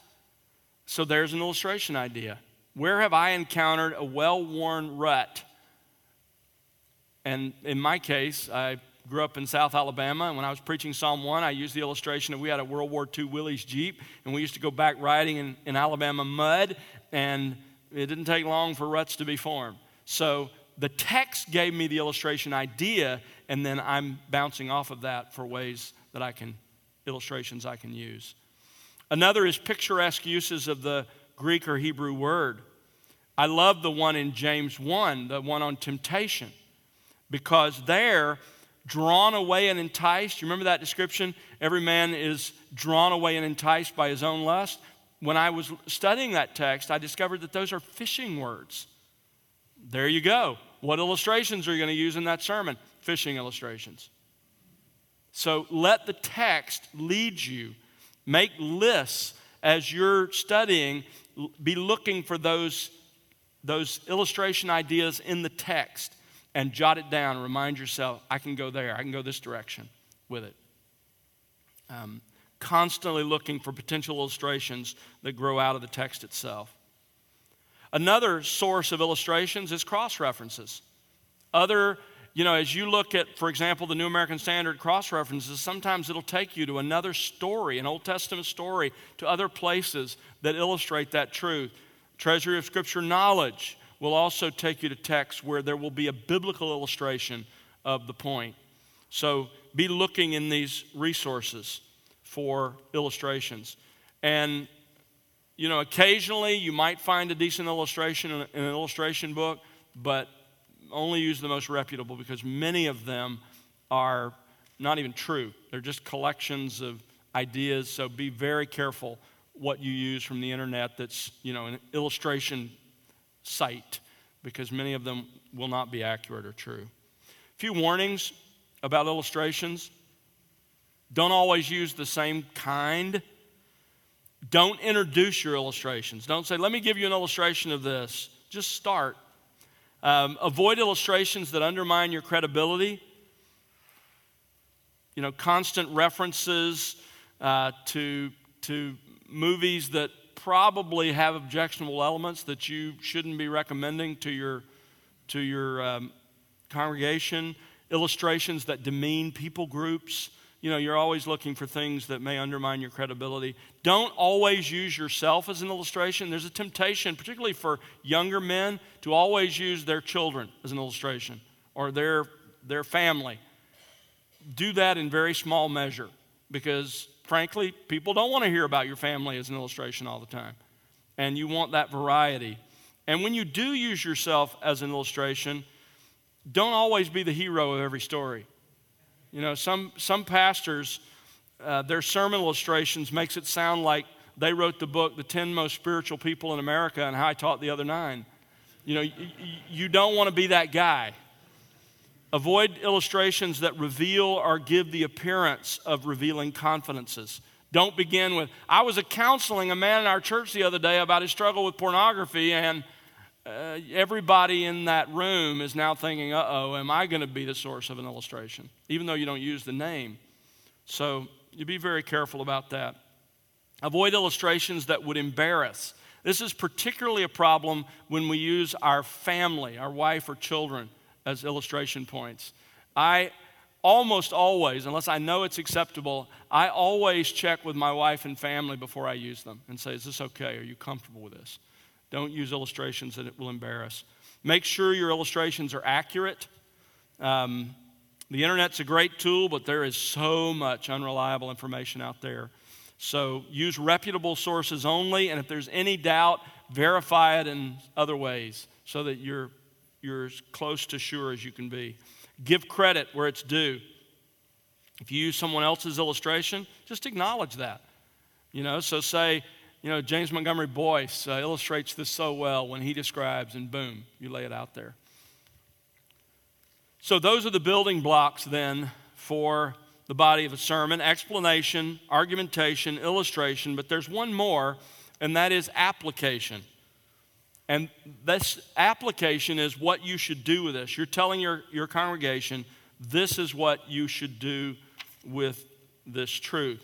So there's an illustration idea. Where have I encountered a well worn rut? And in my case, I grew up in South Alabama, and when I was preaching Psalm 1, I used the illustration that we had a World War II Willys Jeep, and we used to go back riding in, in Alabama mud, and it didn't take long for ruts to be formed. So the text gave me the illustration idea, and then I'm bouncing off of that for ways that I can, illustrations I can use. Another is picturesque uses of the Greek or Hebrew word. I love the one in James 1, the one on temptation, because there, drawn away and enticed, you remember that description? Every man is drawn away and enticed by his own lust. When I was studying that text, I discovered that those are fishing words. There you go. What illustrations are you going to use in that sermon? Fishing illustrations. So let the text lead you. Make lists as you're studying. Be looking for those, those illustration ideas in the text and jot it down. Remind yourself, I can go there. I can go this direction with it. Um, constantly looking for potential illustrations that grow out of the text itself. Another source of illustrations is cross references. Other you know, as you look at, for example, the New American Standard cross references, sometimes it'll take you to another story, an Old Testament story, to other places that illustrate that truth. Treasury of Scripture knowledge will also take you to texts where there will be a biblical illustration of the point. So be looking in these resources for illustrations. And, you know, occasionally you might find a decent illustration in an illustration book, but only use the most reputable because many of them are not even true. They're just collections of ideas, so be very careful what you use from the internet that's, you know, an illustration site because many of them will not be accurate or true. A few warnings about illustrations. Don't always use the same kind. Don't introduce your illustrations. Don't say, let me give you an illustration of this. Just start. Um, avoid illustrations that undermine your credibility. You know, constant references uh, to, to movies that probably have objectionable elements that you shouldn't be recommending to your, to your um, congregation, illustrations that demean people groups you know, you're always looking for things that may undermine your credibility. Don't always use yourself as an illustration. There's a temptation, particularly for younger men, to always use their children as an illustration or their, their family. Do that in very small measure because, frankly, people don't want to hear about your family as an illustration all the time. And you want that variety. And when you do use yourself as an illustration, don't always be the hero of every story. You know, some, some pastors, uh, their sermon illustrations makes it sound like they wrote the book, The 10 Most Spiritual People in America, and how I taught the other nine. You know, you, you don't want to be that guy. Avoid illustrations that reveal or give the appearance of revealing confidences. Don't begin with, I was counseling a man in our church the other day about his struggle with pornography, and uh, everybody in that room is now thinking, uh oh, am I going to be the source of an illustration? Even though you don't use the name. So you be very careful about that. Avoid illustrations that would embarrass. This is particularly a problem when we use our family, our wife or children, as illustration points. I almost always, unless I know it's acceptable, I always check with my wife and family before I use them and say, Is this okay? Are you comfortable with this? Don't use illustrations that it will embarrass. Make sure your illustrations are accurate. Um, the internet's a great tool, but there is so much unreliable information out there. So use reputable sources only, and if there's any doubt, verify it in other ways so that you're, you're as close to sure as you can be. Give credit where it's due. If you use someone else's illustration, just acknowledge that. You know, so say, you know, James Montgomery Boice uh, illustrates this so well when he describes, and boom, you lay it out there. So, those are the building blocks then for the body of a sermon explanation, argumentation, illustration, but there's one more, and that is application. And this application is what you should do with this. You're telling your, your congregation, this is what you should do with this truth.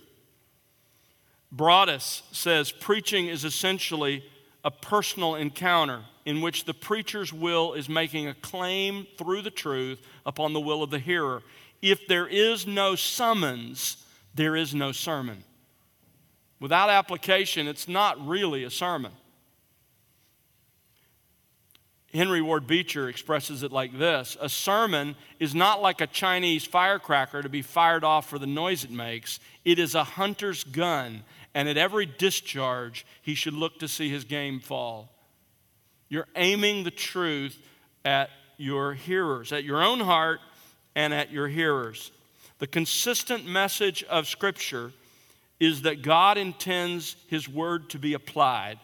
Broadus says preaching is essentially a personal encounter in which the preacher's will is making a claim through the truth upon the will of the hearer. If there is no summons, there is no sermon. Without application, it's not really a sermon. Henry Ward Beecher expresses it like this A sermon is not like a Chinese firecracker to be fired off for the noise it makes, it is a hunter's gun, and at every discharge, he should look to see his game fall. You're aiming the truth at your hearers, at your own heart and at your hearers. The consistent message of Scripture is that God intends His word to be applied.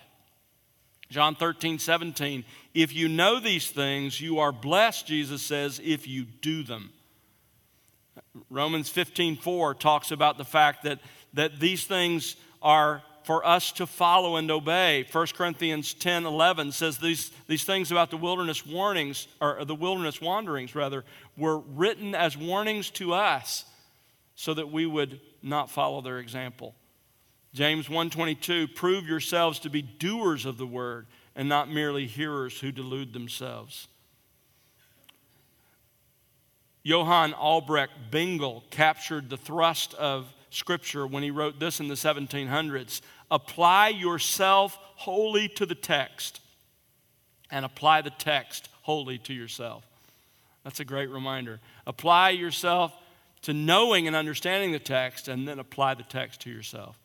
John 13, 17. If you know these things, you are blessed, Jesus says, if you do them. Romans 15, 4 talks about the fact that, that these things are for us to follow and obey. 1 Corinthians 10, 11 says these, these things about the wilderness warnings, or the wilderness wanderings, rather, were written as warnings to us so that we would not follow their example. James 1:22 prove yourselves to be doers of the word and not merely hearers who delude themselves. Johann Albrecht Bengel captured the thrust of scripture when he wrote this in the 1700s apply yourself wholly to the text and apply the text wholly to yourself that's a great reminder apply yourself to knowing and understanding the text and then apply the text to yourself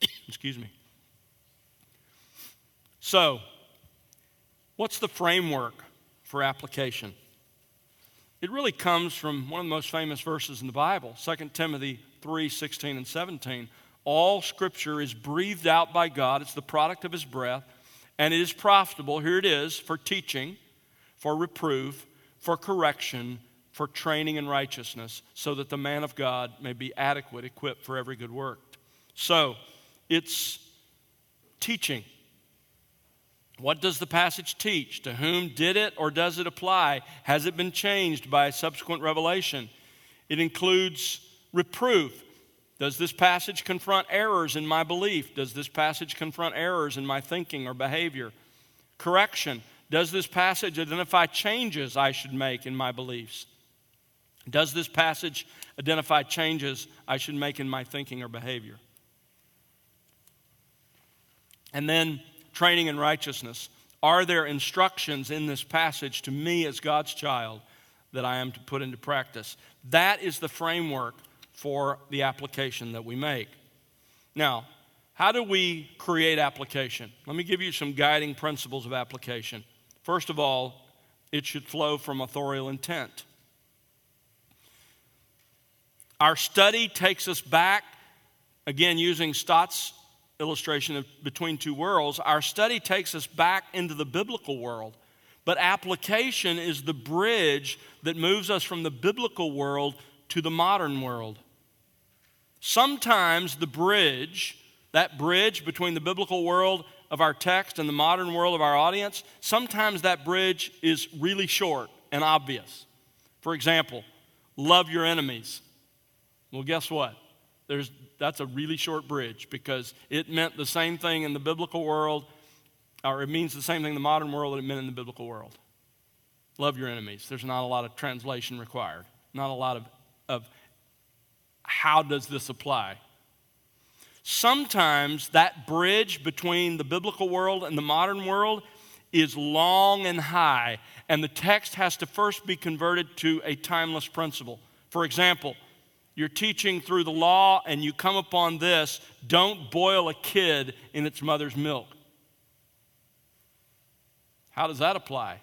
Excuse me. So, what's the framework for application? It really comes from one of the most famous verses in the Bible, 2 Timothy 3 16 and 17. All scripture is breathed out by God, it's the product of his breath, and it is profitable, here it is, for teaching, for reproof, for correction, for training in righteousness, so that the man of God may be adequate, equipped for every good work. So, it's teaching. What does the passage teach? To whom did it or does it apply? Has it been changed by subsequent revelation? It includes reproof. Does this passage confront errors in my belief? Does this passage confront errors in my thinking or behavior? Correction. Does this passage identify changes I should make in my beliefs? Does this passage identify changes I should make in my thinking or behavior? And then training in righteousness. Are there instructions in this passage to me as God's child that I am to put into practice? That is the framework for the application that we make. Now, how do we create application? Let me give you some guiding principles of application. First of all, it should flow from authorial intent. Our study takes us back, again, using Stott's illustration of between two worlds, our study takes us back into the biblical world. But application is the bridge that moves us from the biblical world to the modern world. Sometimes the bridge, that bridge between the biblical world of our text and the modern world of our audience, sometimes that bridge is really short and obvious. For example, love your enemies. Well, guess what? There's, that's a really short bridge because it meant the same thing in the biblical world, or it means the same thing in the modern world that it meant in the biblical world. Love your enemies. There's not a lot of translation required, not a lot of, of how does this apply. Sometimes that bridge between the biblical world and the modern world is long and high, and the text has to first be converted to a timeless principle. For example, you're teaching through the law and you come upon this don't boil a kid in its mother's milk. How does that apply?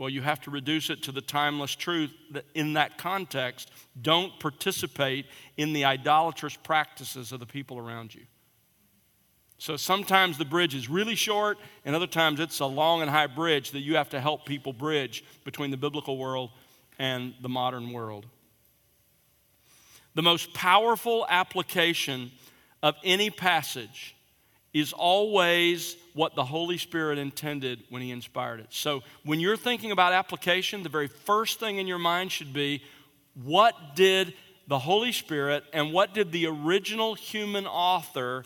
Well, you have to reduce it to the timeless truth that in that context, don't participate in the idolatrous practices of the people around you. So sometimes the bridge is really short, and other times it's a long and high bridge that you have to help people bridge between the biblical world and the modern world. The most powerful application of any passage is always what the Holy Spirit intended when He inspired it. So when you're thinking about application, the very first thing in your mind should be what did the Holy Spirit and what did the original human author,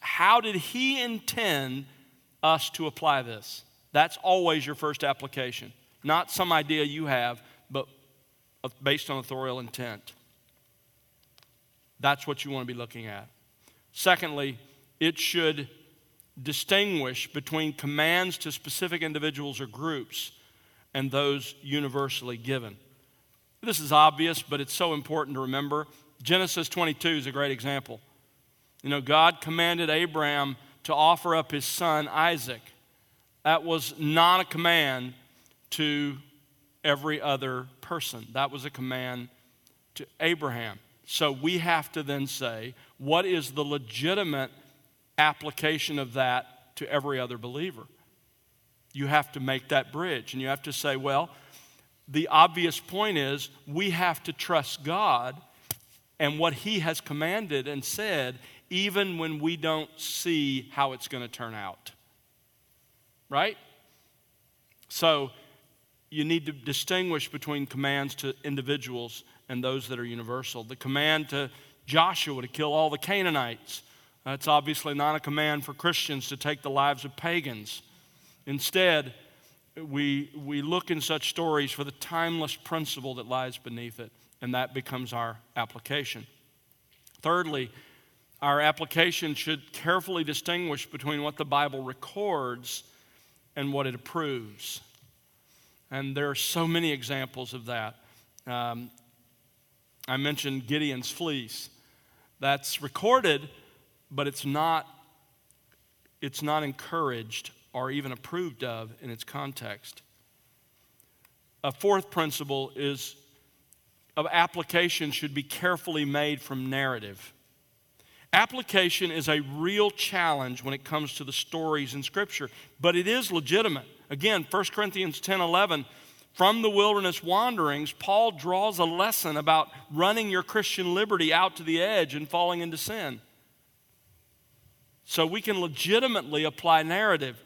how did He intend us to apply this? That's always your first application. Not some idea you have, but uh, based on authorial intent. That's what you want to be looking at. Secondly, it should distinguish between commands to specific individuals or groups and those universally given. This is obvious, but it's so important to remember. Genesis 22 is a great example. You know, God commanded Abraham to offer up his son Isaac. That was not a command to every other person, that was a command to Abraham. So we have to then say, what is the legitimate application of that to every other believer? You have to make that bridge and you have to say, well, the obvious point is we have to trust God and what He has commanded and said, even when we don't see how it's going to turn out. Right? So, you need to distinguish between commands to individuals and those that are universal. The command to Joshua to kill all the Canaanites, that's obviously not a command for Christians to take the lives of pagans. Instead, we, we look in such stories for the timeless principle that lies beneath it, and that becomes our application. Thirdly, our application should carefully distinguish between what the Bible records and what it approves. And there are so many examples of that. Um, I mentioned Gideon's fleece. That's recorded, but it's not, it's not encouraged or even approved of in its context. A fourth principle is of application should be carefully made from narrative. Application is a real challenge when it comes to the stories in Scripture, but it is legitimate. Again, 1 Corinthians 10 11, from the wilderness wanderings, Paul draws a lesson about running your Christian liberty out to the edge and falling into sin. So we can legitimately apply narrative.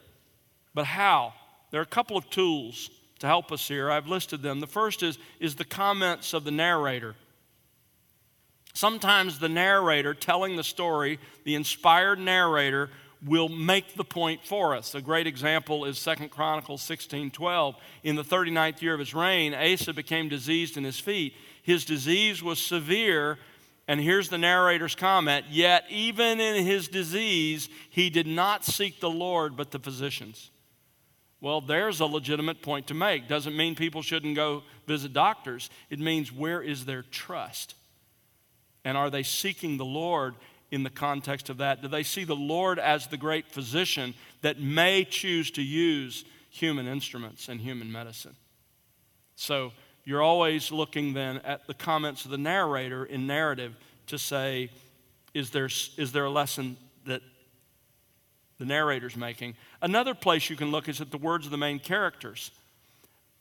But how? There are a couple of tools to help us here. I've listed them. The first is, is the comments of the narrator. Sometimes the narrator telling the story, the inspired narrator, will make the point for us. A great example is Second Chronicles 16 12. In the 39th year of his reign, Asa became diseased in his feet. His disease was severe, and here's the narrator's comment Yet, even in his disease, he did not seek the Lord, but the physicians. Well, there's a legitimate point to make. Doesn't mean people shouldn't go visit doctors. It means where is their trust? And are they seeking the Lord in the context of that? Do they see the Lord as the great physician that may choose to use human instruments and human medicine? So you're always looking then at the comments of the narrator in narrative to say, is there, is there a lesson that the narrator's making? Another place you can look is at the words of the main characters.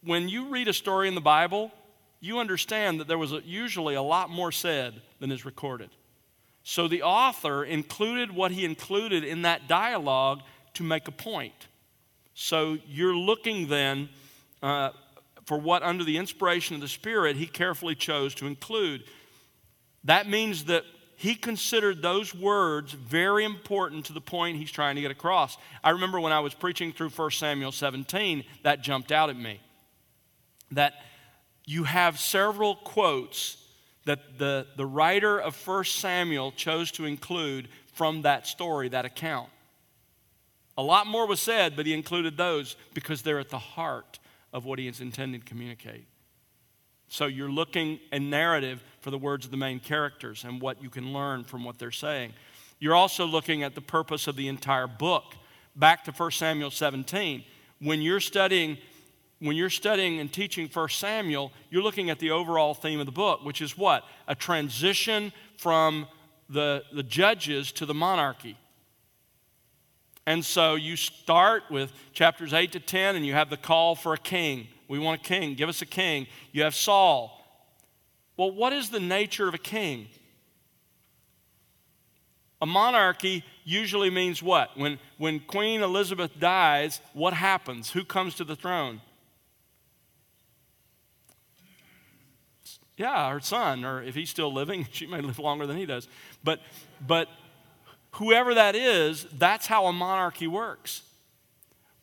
When you read a story in the Bible, you understand that there was a, usually a lot more said than is recorded. So the author included what he included in that dialogue to make a point. So you're looking then uh, for what, under the inspiration of the Spirit, he carefully chose to include. That means that he considered those words very important to the point he's trying to get across. I remember when I was preaching through 1 Samuel 17, that jumped out at me. That you have several quotes that the, the writer of 1 Samuel chose to include from that story, that account. A lot more was said, but he included those because they're at the heart of what he is intending to communicate. So you're looking in narrative for the words of the main characters and what you can learn from what they're saying. You're also looking at the purpose of the entire book. Back to 1 Samuel 17. When you're studying when you're studying and teaching 1 Samuel, you're looking at the overall theme of the book, which is what? A transition from the, the judges to the monarchy. And so you start with chapters 8 to 10, and you have the call for a king. We want a king. Give us a king. You have Saul. Well, what is the nature of a king? A monarchy usually means what? When, when Queen Elizabeth dies, what happens? Who comes to the throne? Yeah, her son, or if he's still living, she may live longer than he does. But, but whoever that is, that's how a monarchy works.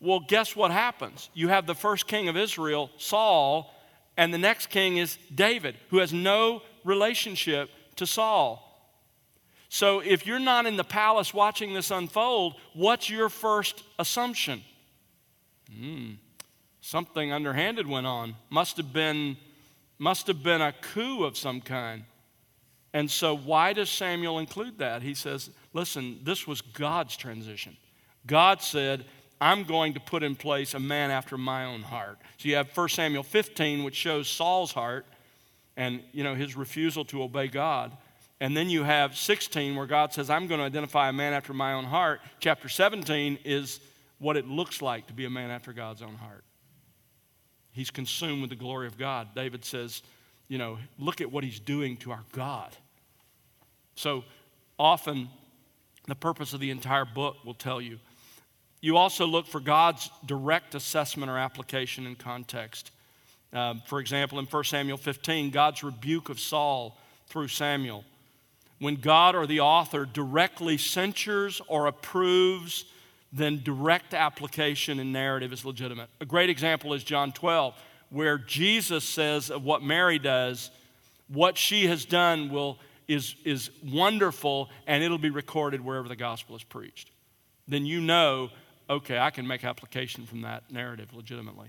Well, guess what happens? You have the first king of Israel, Saul, and the next king is David, who has no relationship to Saul. So if you're not in the palace watching this unfold, what's your first assumption? Hmm, something underhanded went on. Must have been must have been a coup of some kind. And so why does Samuel include that? He says, listen, this was God's transition. God said, I'm going to put in place a man after my own heart. So you have 1 Samuel 15, which shows Saul's heart and you know his refusal to obey God. And then you have 16, where God says, I'm going to identify a man after my own heart. Chapter 17 is what it looks like to be a man after God's own heart. He's consumed with the glory of God. David says, you know, look at what he's doing to our God. So often, the purpose of the entire book will tell you you also look for God's direct assessment or application in context. Um, for example, in 1 Samuel 15, God's rebuke of Saul through Samuel. When God or the author directly censures or approves, then direct application and narrative is legitimate. A great example is John 12, where Jesus says of what Mary does, what she has done will, is, is wonderful and it'll be recorded wherever the gospel is preached. Then you know okay, I can make application from that narrative legitimately.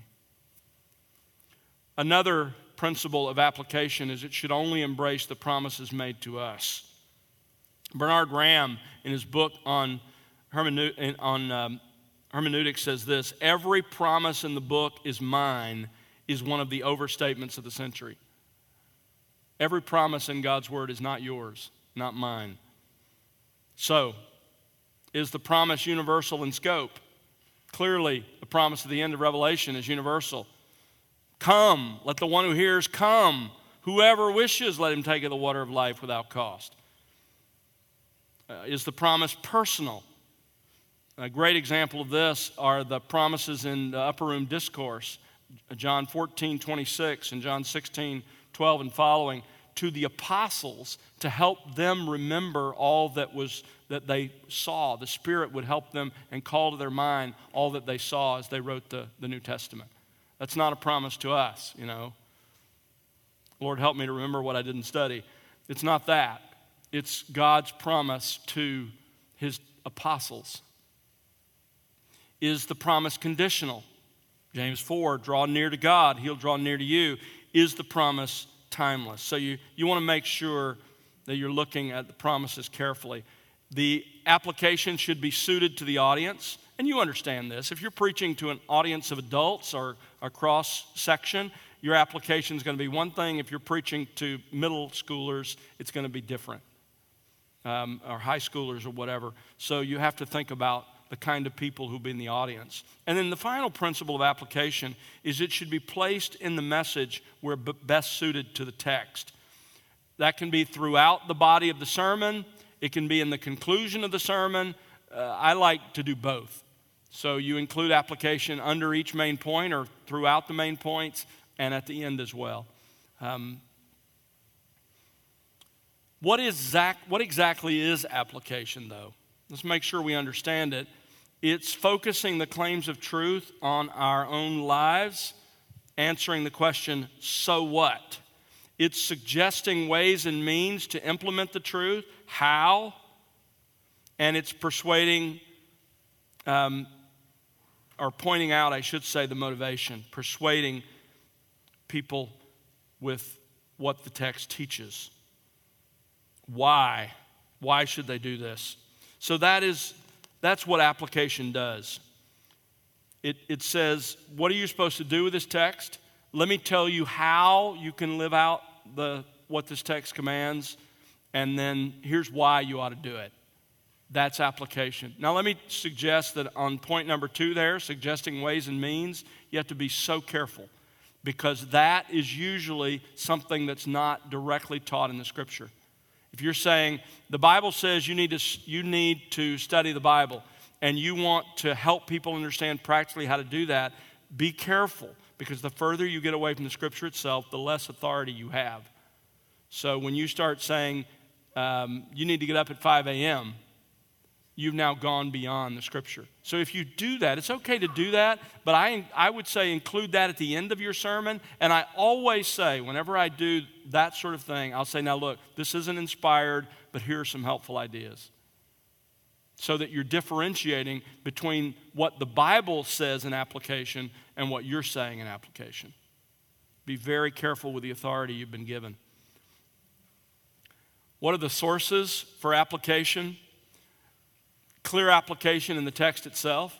Another principle of application is it should only embrace the promises made to us. Bernard Ramm, in his book on, hermeneut- on um, hermeneutics, says this Every promise in the book is mine, is one of the overstatements of the century. Every promise in God's word is not yours, not mine. So, is the promise universal in scope? Clearly, the promise of the end of Revelation is universal. Come, let the one who hears come. Whoever wishes, let him take of the water of life without cost. Uh, is the promise personal? A great example of this are the promises in the upper room discourse, John 14, 26, and John 16, 12, and following, to the apostles to help them remember all that was that they saw. The Spirit would help them and call to their mind all that they saw as they wrote the, the New Testament. That's not a promise to us, you know. Lord, help me to remember what I didn't study. It's not that. It's God's promise to his apostles. Is the promise conditional? James 4 draw near to God, he'll draw near to you. Is the promise timeless? So you, you want to make sure that you're looking at the promises carefully. The application should be suited to the audience. And you understand this. If you're preaching to an audience of adults or a cross section, your application is going to be one thing. If you're preaching to middle schoolers, it's going to be different, um, or high schoolers or whatever. So you have to think about the kind of people who'll be in the audience. And then the final principle of application is it should be placed in the message where best suited to the text. That can be throughout the body of the sermon it can be in the conclusion of the sermon. Uh, I like to do both. So you include application under each main point or throughout the main points and at the end as well. Um, what, is exact, what exactly is application, though? Let's make sure we understand it. It's focusing the claims of truth on our own lives, answering the question, so what? It's suggesting ways and means to implement the truth, how, and it's persuading um, or pointing out, I should say, the motivation, persuading people with what the text teaches. Why? Why should they do this? So that is that's what application does. It, it says, what are you supposed to do with this text? Let me tell you how you can live out the, what this text commands, and then here's why you ought to do it. That's application. Now, let me suggest that on point number two, there, suggesting ways and means, you have to be so careful because that is usually something that's not directly taught in the scripture. If you're saying the Bible says you need to, you need to study the Bible and you want to help people understand practically how to do that, be careful because the further you get away from the scripture itself, the less authority you have. So when you start saying um, you need to get up at 5 a.m., you've now gone beyond the scripture. So if you do that, it's okay to do that, but I, I would say include that at the end of your sermon. And I always say, whenever I do that sort of thing, I'll say, now look, this isn't inspired, but here are some helpful ideas. So that you're differentiating between what the Bible says in application and what you're saying in application. Be very careful with the authority you've been given. What are the sources for application? Clear application in the text itself.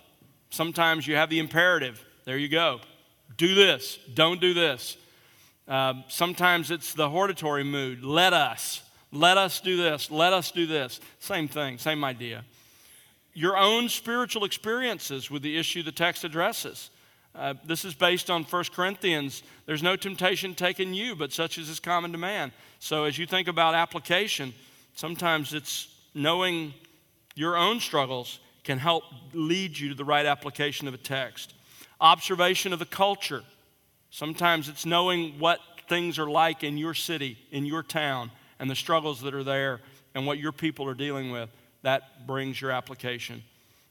Sometimes you have the imperative. There you go. Do this, don't do this. Um, sometimes it's the hortatory mood. Let us. Let us do this. Let us do this. Same thing, same idea. Your own spiritual experiences with the issue the text addresses. Uh, this is based on 1 Corinthians. There's no temptation taken you, but such as is common to man. So as you think about application, sometimes it's knowing your own struggles can help lead you to the right application of a text. Observation of the culture. Sometimes it's knowing what things are like in your city, in your town, and the struggles that are there and what your people are dealing with. That brings your application.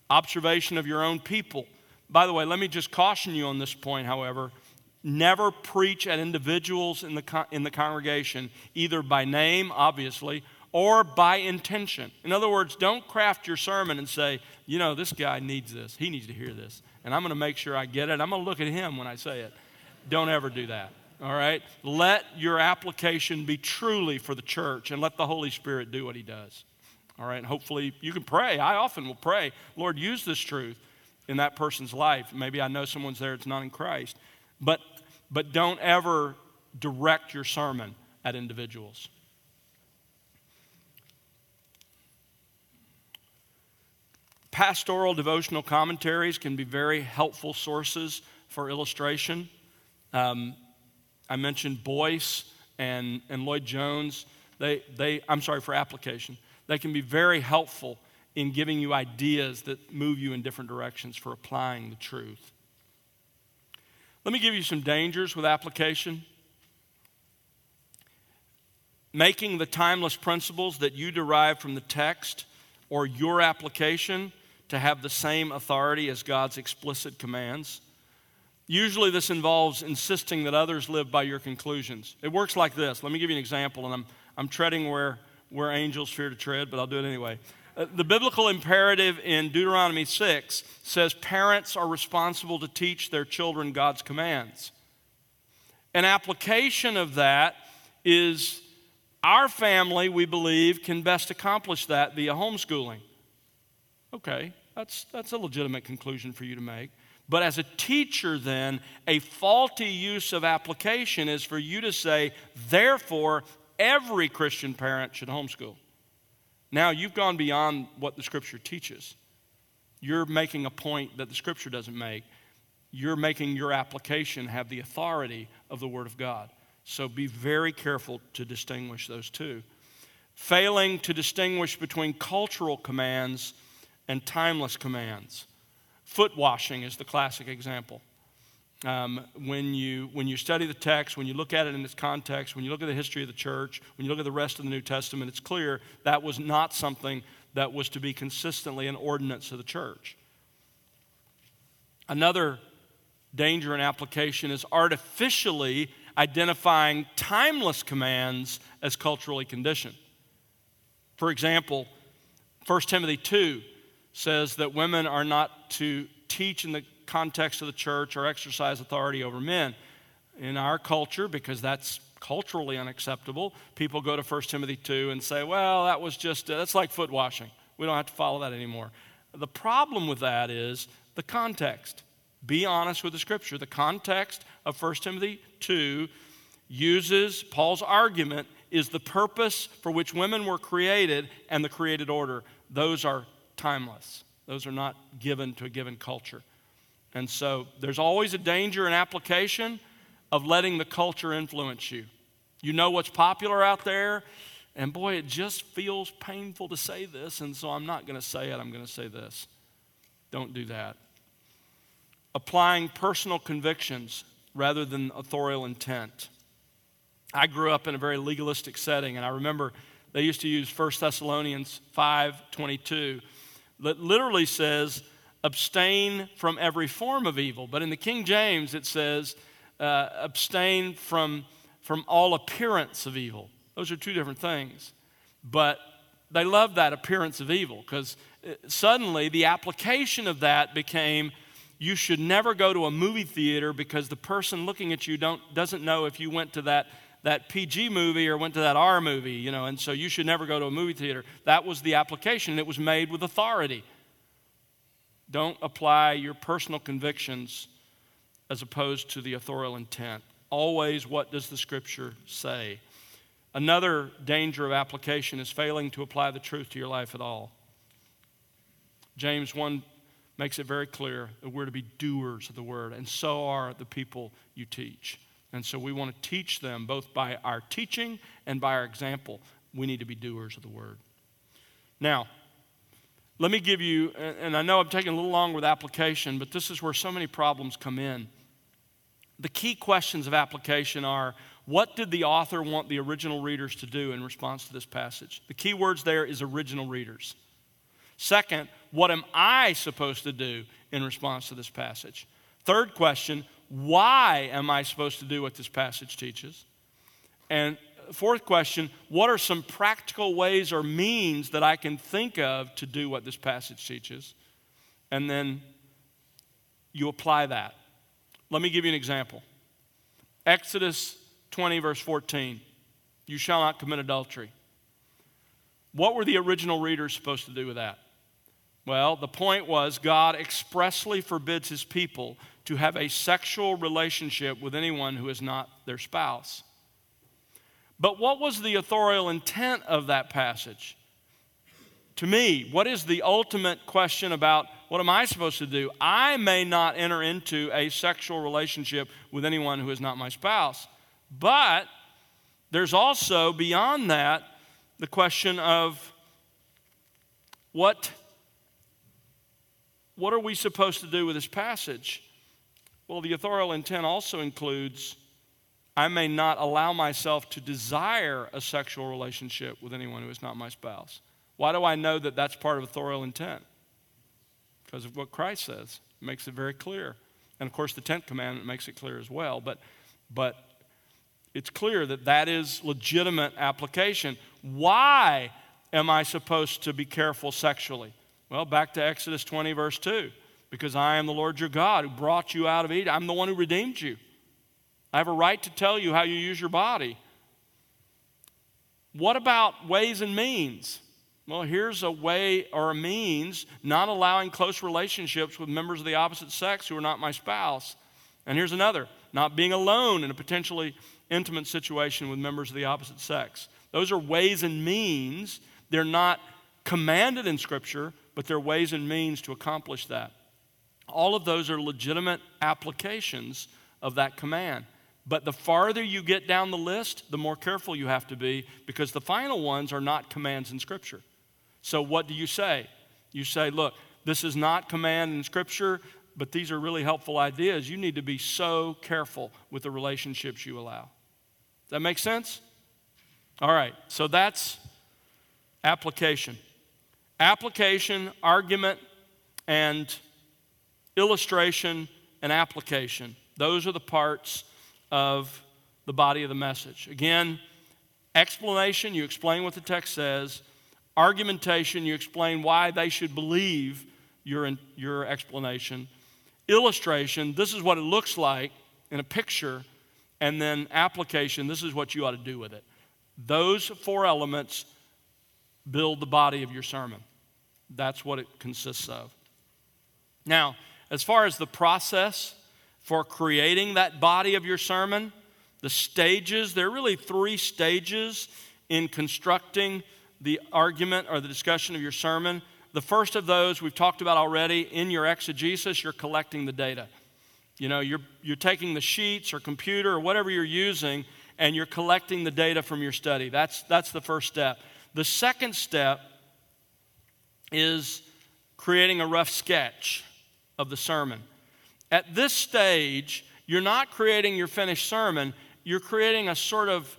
Observation of your own people. By the way, let me just caution you on this point, however. Never preach at individuals in the, in the congregation, either by name, obviously, or by intention. In other words, don't craft your sermon and say, you know, this guy needs this. He needs to hear this. And I'm going to make sure I get it. I'm going to look at him when I say it. Don't ever do that. All right? Let your application be truly for the church and let the Holy Spirit do what he does. All right? And hopefully you can pray. I often will pray, Lord, use this truth in that person's life. Maybe I know someone's there that's not in Christ. But but don't ever direct your sermon at individuals. Pastoral devotional commentaries can be very helpful sources for illustration. Um, I mentioned Boice and, and Lloyd Jones. They, they, I'm sorry, for application. They can be very helpful in giving you ideas that move you in different directions for applying the truth. Let me give you some dangers with application. Making the timeless principles that you derive from the text or your application to have the same authority as God's explicit commands. Usually, this involves insisting that others live by your conclusions. It works like this. Let me give you an example, and I'm, I'm treading where, where angels fear to tread, but I'll do it anyway. Uh, the biblical imperative in Deuteronomy 6 says parents are responsible to teach their children God's commands. An application of that is our family, we believe, can best accomplish that via homeschooling. Okay, that's, that's a legitimate conclusion for you to make. But as a teacher, then, a faulty use of application is for you to say, therefore, every Christian parent should homeschool. Now, you've gone beyond what the scripture teaches. You're making a point that the scripture doesn't make. You're making your application have the authority of the Word of God. So be very careful to distinguish those two. Failing to distinguish between cultural commands and timeless commands. Foot washing is the classic example. Um, when, you, when you study the text, when you look at it in its context, when you look at the history of the church, when you look at the rest of the New Testament, it's clear that was not something that was to be consistently an ordinance of the church. Another danger in application is artificially identifying timeless commands as culturally conditioned. For example, 1 Timothy 2 says that women are not to teach in the context of the church or exercise authority over men. In our culture, because that's culturally unacceptable, people go to 1 Timothy 2 and say, well, that was just, uh, that's like foot washing. We don't have to follow that anymore. The problem with that is the context. Be honest with the scripture. The context of 1 Timothy 2 uses Paul's argument is the purpose for which women were created and the created order. Those are timeless. Those are not given to a given culture. And so there's always a danger in application of letting the culture influence you. You know what's popular out there, and boy, it just feels painful to say this, and so I'm not going to say it, I'm going to say this. Don't do that. Applying personal convictions rather than authorial intent. I grew up in a very legalistic setting, and I remember they used to use 1 Thessalonians 5 22 that literally says, abstain from every form of evil. But in the King James, it says, uh, abstain from, from all appearance of evil. Those are two different things. But they love that appearance of evil because uh, suddenly the application of that became you should never go to a movie theater because the person looking at you don't, doesn't know if you went to that, that PG movie or went to that R movie, you know, and so you should never go to a movie theater. That was the application. and It was made with authority. Don't apply your personal convictions as opposed to the authorial intent. Always, what does the scripture say? Another danger of application is failing to apply the truth to your life at all. James 1 makes it very clear that we're to be doers of the word, and so are the people you teach. And so we want to teach them both by our teaching and by our example. We need to be doers of the word. Now, let me give you, and I know I'm taking a little long with application, but this is where so many problems come in. The key questions of application are what did the author want the original readers to do in response to this passage? The key words there is original readers. Second, what am I supposed to do in response to this passage? Third question, why am I supposed to do what this passage teaches? And fourth question what are some practical ways or means that I can think of to do what this passage teaches? And then you apply that. Let me give you an example Exodus 20, verse 14 You shall not commit adultery. What were the original readers supposed to do with that? Well, the point was God expressly forbids his people to have a sexual relationship with anyone who is not their spouse. But what was the authorial intent of that passage? To me, what is the ultimate question about what am I supposed to do? I may not enter into a sexual relationship with anyone who is not my spouse. But there's also, beyond that, the question of what, what are we supposed to do with this passage? Well, the authorial intent also includes I may not allow myself to desire a sexual relationship with anyone who is not my spouse. Why do I know that that's part of authorial intent? Because of what Christ says. It makes it very clear. And of course, the 10th commandment makes it clear as well. But, but it's clear that that is legitimate application. Why am I supposed to be careful sexually? Well, back to Exodus 20, verse 2. Because I am the Lord your God who brought you out of Egypt. I'm the one who redeemed you. I have a right to tell you how you use your body. What about ways and means? Well, here's a way or a means not allowing close relationships with members of the opposite sex who are not my spouse. And here's another not being alone in a potentially intimate situation with members of the opposite sex. Those are ways and means. They're not commanded in Scripture, but they're ways and means to accomplish that. All of those are legitimate applications of that command. But the farther you get down the list, the more careful you have to be because the final ones are not commands in Scripture. So, what do you say? You say, look, this is not command in Scripture, but these are really helpful ideas. You need to be so careful with the relationships you allow. Does that make sense? All right, so that's application. Application, argument, and illustration and application. Those are the parts of the body of the message. Again, explanation, you explain what the text says. Argumentation, you explain why they should believe your, your explanation. Illustration, this is what it looks like in a picture and then application this is what you ought to do with it. Those four elements build the body of your sermon. That's what it consists of. Now, as far as the process for creating that body of your sermon, the stages, there are really three stages in constructing the argument or the discussion of your sermon. The first of those we've talked about already in your exegesis, you're collecting the data. You know, you're, you're taking the sheets or computer or whatever you're using and you're collecting the data from your study. That's, that's the first step. The second step is creating a rough sketch of the sermon. At this stage, you're not creating your finished sermon, you're creating a sort of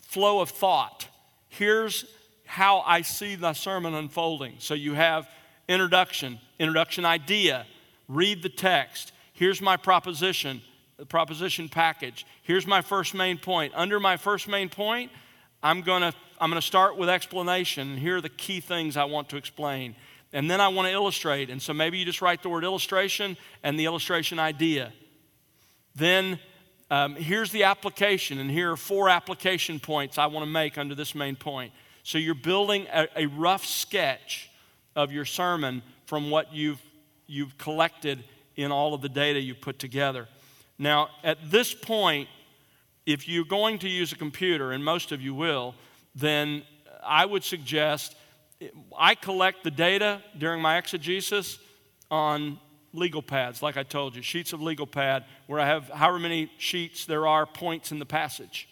flow of thought. Here's how I see the sermon unfolding. So you have introduction, introduction idea, read the text. Here's my proposition, the proposition package. Here's my first main point. Under my first main point, I'm going to I'm going to start with explanation. Here are the key things I want to explain. And then I want to illustrate. And so maybe you just write the word illustration and the illustration idea. Then um, here's the application, and here are four application points I want to make under this main point. So you're building a, a rough sketch of your sermon from what you've, you've collected in all of the data you put together. Now, at this point, if you're going to use a computer, and most of you will, then I would suggest I collect the data during my exegesis on legal pads, like I told you, sheets of legal pad where I have however many sheets there are points in the passage.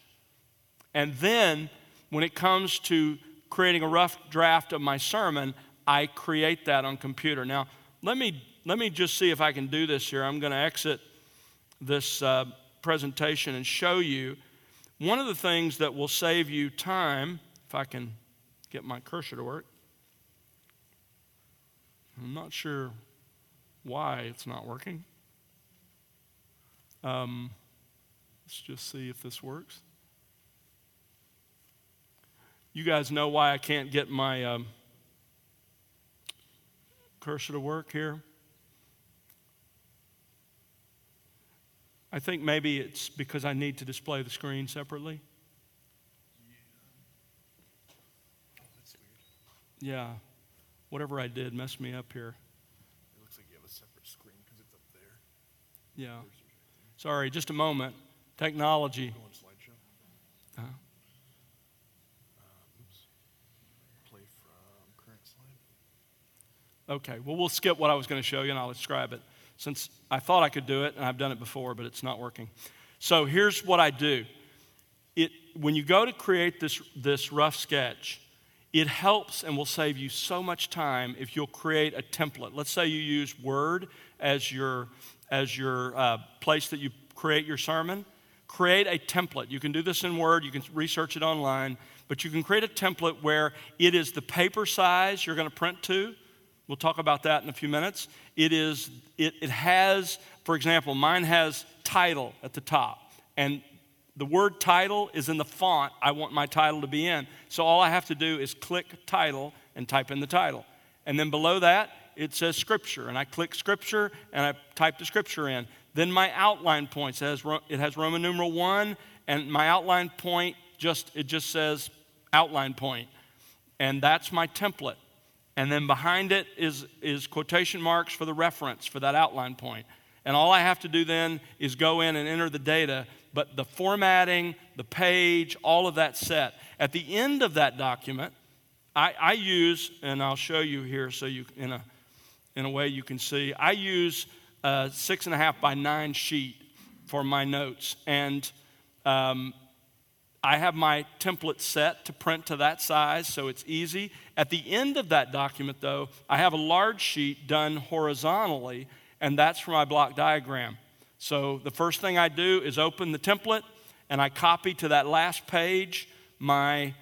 And then when it comes to creating a rough draft of my sermon, I create that on computer. Now, let me, let me just see if I can do this here. I'm going to exit this uh, presentation and show you one of the things that will save you time, if I can get my cursor to work. I'm not sure why it's not working. Um, let's just see if this works. You guys know why I can't get my um, cursor to work here? I think maybe it's because I need to display the screen separately. Yeah, whatever I did messed me up here. It looks like you have a separate screen because it's up there. Yeah. Sorry, just a moment. Technology. Go on slideshow. Uh, Uh, oops. Play from current slide. okay, well, we'll skip what I was going to show you and I'll describe it since I thought I could do it and I've done it before, but it's not working. So here's what I do. It, when you go to create this, this rough sketch, it helps and will save you so much time if you'll create a template. Let's say you use Word as your, as your uh, place that you create your sermon. Create a template. You can do this in Word, you can research it online, but you can create a template where it is the paper size you're going to print to. We'll talk about that in a few minutes. It is, it, it has, for example, mine has title at the top. And the word title is in the font I want my title to be in. So all I have to do is click title and type in the title. And then below that, it says scripture. And I click scripture and I type the scripture in. Then my outline points, it has, it has Roman numeral one, and my outline point just, it just says outline point. And that's my template. And then behind it is, is quotation marks for the reference for that outline point. And all I have to do then is go in and enter the data but the formatting, the page, all of that set. At the end of that document, I, I use, and I'll show you here so you, in a, in a way you can see, I use a six and a half by nine sheet for my notes. And um, I have my template set to print to that size, so it's easy. At the end of that document, though, I have a large sheet done horizontally, and that's for my block diagram. So the first thing I do is open the template and I copy to that last page my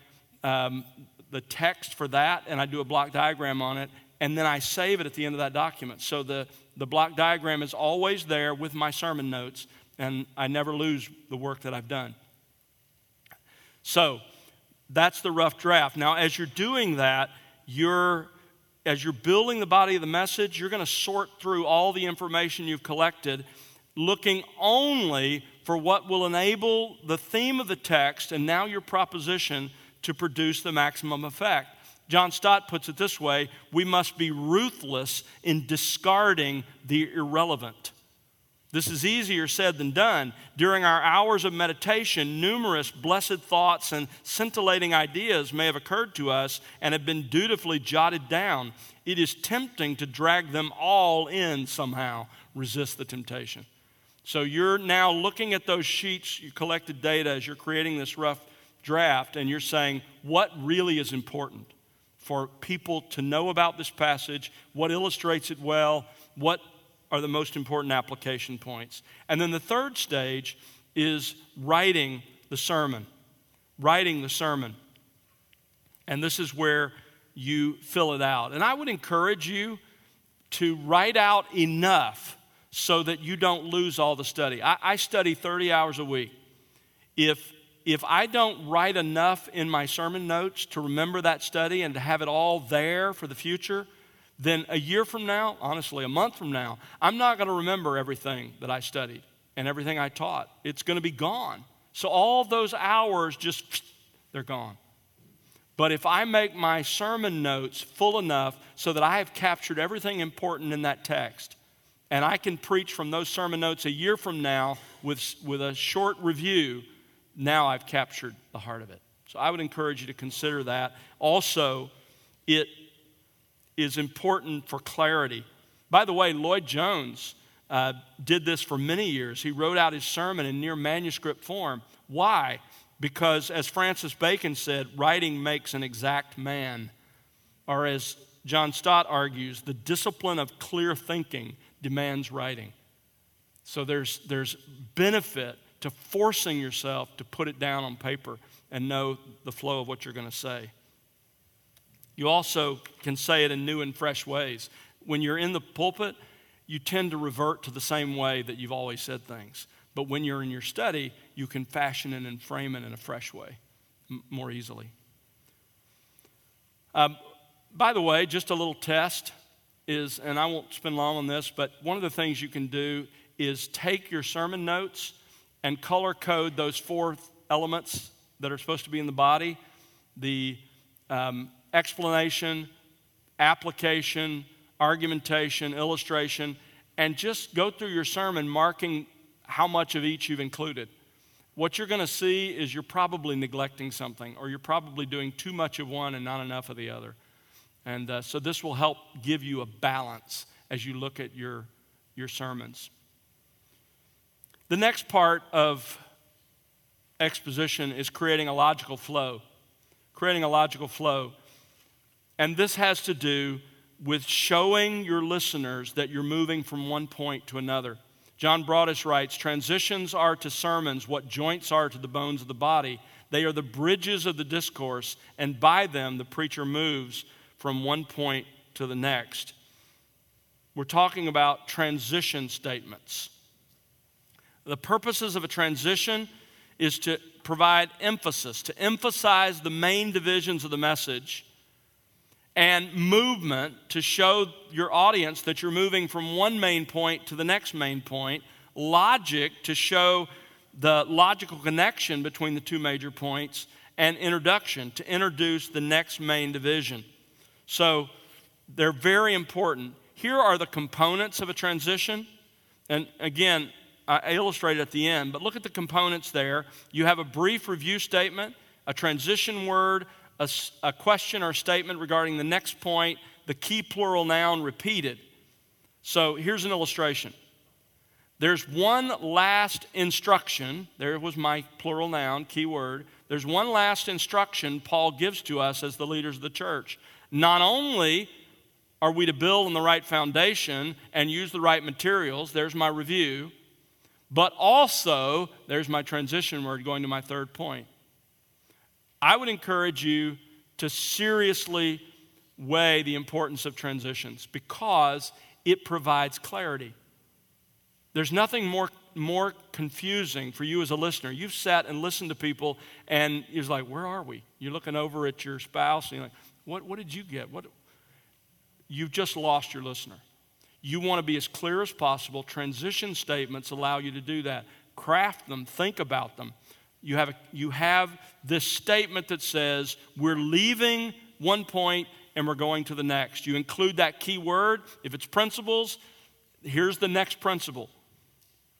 um, the text for that and I do a block diagram on it and then I save it at the end of that document. So the, the block diagram is always there with my sermon notes and I never lose the work that I've done. So that's the rough draft. Now, as you're doing that, you're as you're building the body of the message, you're going to sort through all the information you've collected looking only for what will enable the theme of the text and now your proposition to produce the maximum effect. John Stott puts it this way we must be ruthless in discarding the irrelevant. This is easier said than done. During our hours of meditation, numerous blessed thoughts and scintillating ideas may have occurred to us and have been dutifully jotted down. It is tempting to drag them all in somehow. Resist the temptation. So you're now looking at those sheets, you collected data as you're creating this rough draft, and you're saying, what really is important for people to know about this passage? What illustrates it well? What are the most important application points? And then the third stage is writing the sermon. Writing the sermon. And this is where you fill it out. And I would encourage you to write out enough so that you don't lose all the study. I, I study 30 hours a week. If, if I don't write enough in my sermon notes to remember that study and to have it all there for the future, then a year from now, honestly, a month from now, I'm not going to remember everything that I studied and everything I taught. It's going to be gone. So all those hours just, they're gone. But if I make my sermon notes full enough so that I have captured everything important in that text, and I can preach from those sermon notes a year from now with, with a short review, now I've captured the heart of it. So I would encourage you to consider that. Also, it is important for clarity. By the way, Lloyd Jones uh, did this for many years. He wrote out his sermon in near manuscript form. Why? Because, as Francis Bacon said, writing makes an exact man. Or, as John Stott argues, the discipline of clear thinking demands writing. So, there's, there's benefit to forcing yourself to put it down on paper and know the flow of what you're going to say. You also can say it in new and fresh ways. When you're in the pulpit, you tend to revert to the same way that you've always said things. But when you're in your study, you can fashion it and frame it in a fresh way m- more easily. Um, by the way, just a little test is, and I won't spend long on this, but one of the things you can do is take your sermon notes and color code those four elements that are supposed to be in the body the um, explanation, application, argumentation, illustration, and just go through your sermon marking how much of each you've included. What you're going to see is you're probably neglecting something, or you're probably doing too much of one and not enough of the other. And uh, so this will help give you a balance as you look at your, your sermons. The next part of exposition is creating a logical flow. Creating a logical flow. And this has to do with showing your listeners that you're moving from one point to another. John Broadus writes Transitions are to sermons what joints are to the bones of the body. They are the bridges of the discourse, and by them the preacher moves from one point to the next. We're talking about transition statements. The purposes of a transition is to provide emphasis, to emphasize the main divisions of the message and movement to show your audience that you're moving from one main point to the next main point, logic to show the logical connection between the two major points, and introduction to introduce the next main division. So they're very important. Here are the components of a transition. And again, I illustrate at the end, but look at the components there. You have a brief review statement, a transition word, a, a question or statement regarding the next point, the key plural noun repeated. So here's an illustration. There's one last instruction. There was my plural noun, key word. There's one last instruction Paul gives to us as the leaders of the church. Not only are we to build on the right foundation and use the right materials, there's my review, but also, there's my transition word going to my third point. I would encourage you to seriously weigh the importance of transitions because it provides clarity. There's nothing more, more confusing for you as a listener. You've sat and listened to people, and you're like, Where are we? You're looking over at your spouse, and you're like, What, what did you get? What? You've just lost your listener. You want to be as clear as possible. Transition statements allow you to do that. Craft them, think about them you have, a, you have this statement that says, We're leaving one point and we're going to the next. You include that key word. If it's principles, here's the next principle.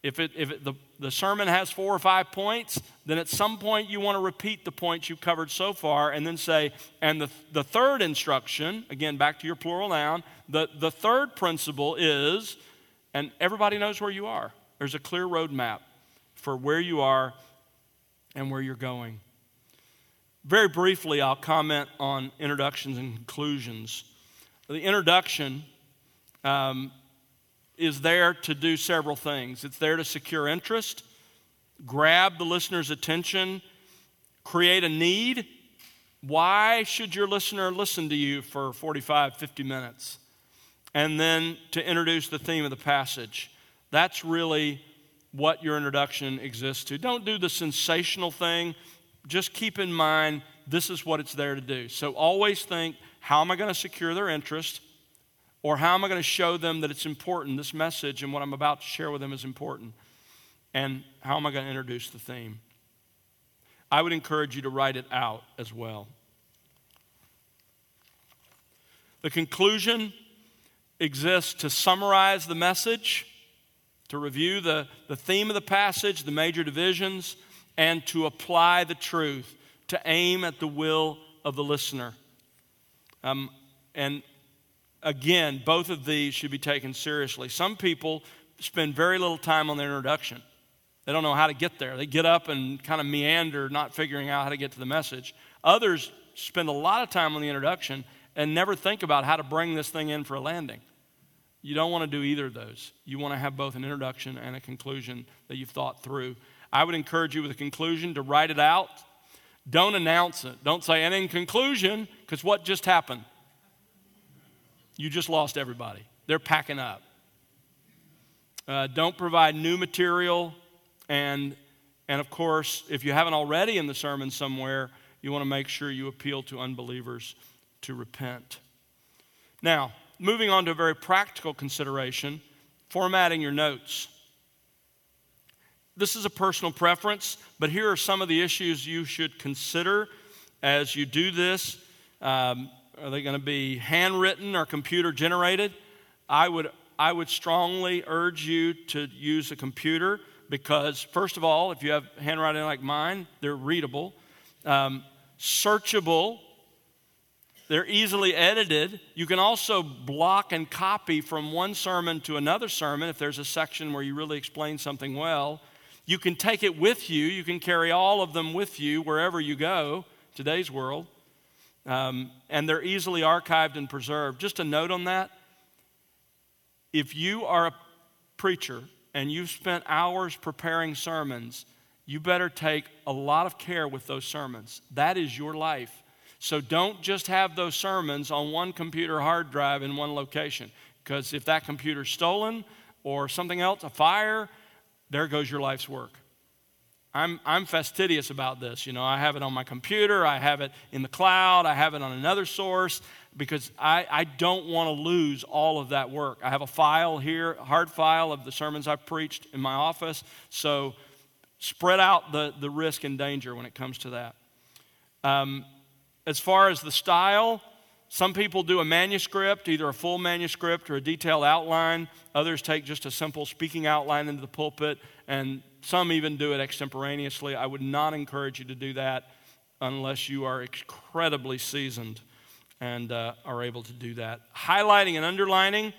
If, it, if it, the, the sermon has four or five points, then at some point you want to repeat the points you've covered so far and then say, and the, the third instruction, again, back to your plural noun, the, the third principle is, and everybody knows where you are. There's a clear roadmap for where you are and where you're going. Very briefly, I'll comment on introductions and conclusions. The introduction um, is there to do several things it's there to secure interest, grab the listener's attention, create a need. Why should your listener listen to you for 45, 50 minutes? and then to introduce the theme of the passage. That's really what your introduction exists to. Don't do the sensational thing. Just keep in mind this is what it's there to do. So always think how am I going to secure their interest? Or how am I going to show them that it's important, this message and what I'm about to share with them is important? And how am I going to introduce the theme? I would encourage you to write it out as well. The conclusion exists to summarize the message, to review the, the theme of the passage, the major divisions, and to apply the truth, to aim at the will of the listener. Um, and again, both of these should be taken seriously. Some people spend very little time on their introduction. They don't know how to get there. They get up and kind of meander, not figuring out how to get to the message. Others spend a lot of time on the introduction and never think about how to bring this thing in for a landing. You don't want to do either of those. You want to have both an introduction and a conclusion that you've thought through. I would encourage you with a conclusion to write it out. Don't announce it. Don't say, and in conclusion, because what just happened? You just lost everybody. They're packing up. Uh, don't provide new material. And, and of course, if you haven't already in the sermon somewhere, you want to make sure you appeal to unbelievers to repent. Now, moving on to a very practical consideration formatting your notes. This is a personal preference, but here are some of the issues you should consider as you do this. Um, are they going to be handwritten or computer generated? I would, I would strongly urge you to use a computer because, first of all, if you have handwriting like mine, they're readable, um, searchable, they're easily edited. You can also block and copy from one sermon to another sermon if there's a section where you really explain something well. You can take it with you, you can carry all of them with you wherever you go, today's world. Um, and they're easily archived and preserved. Just a note on that if you are a preacher and you've spent hours preparing sermons, you better take a lot of care with those sermons. That is your life. So don't just have those sermons on one computer hard drive in one location, because if that computer's stolen or something else, a fire, there goes your life's work. I'm, I'm fastidious about this. You know, I have it on my computer, I have it in the cloud, I have it on another source because I, I don't want to lose all of that work. I have a file here, hard file of the sermons I've preached in my office. So spread out the, the risk and danger when it comes to that. Um, as far as the style, some people do a manuscript, either a full manuscript or a detailed outline. Others take just a simple speaking outline into the pulpit, and some even do it extemporaneously. I would not encourage you to do that unless you are incredibly seasoned and uh, are able to do that. Highlighting and underlining,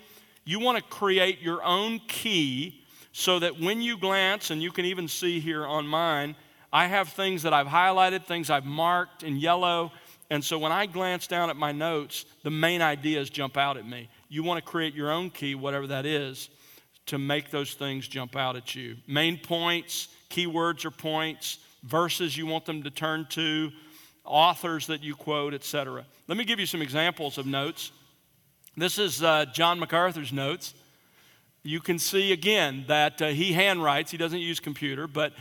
you want to create your own key so that when you glance, and you can even see here on mine, I have things that I've highlighted, things I've marked in yellow. And so when I glance down at my notes, the main ideas jump out at me. You want to create your own key, whatever that is, to make those things jump out at you. Main points, keywords or points, verses you want them to turn to, authors that you quote, etc. Let me give you some examples of notes. This is uh, John MacArthur's notes. You can see again that uh, he handwrites, he doesn't use computer, but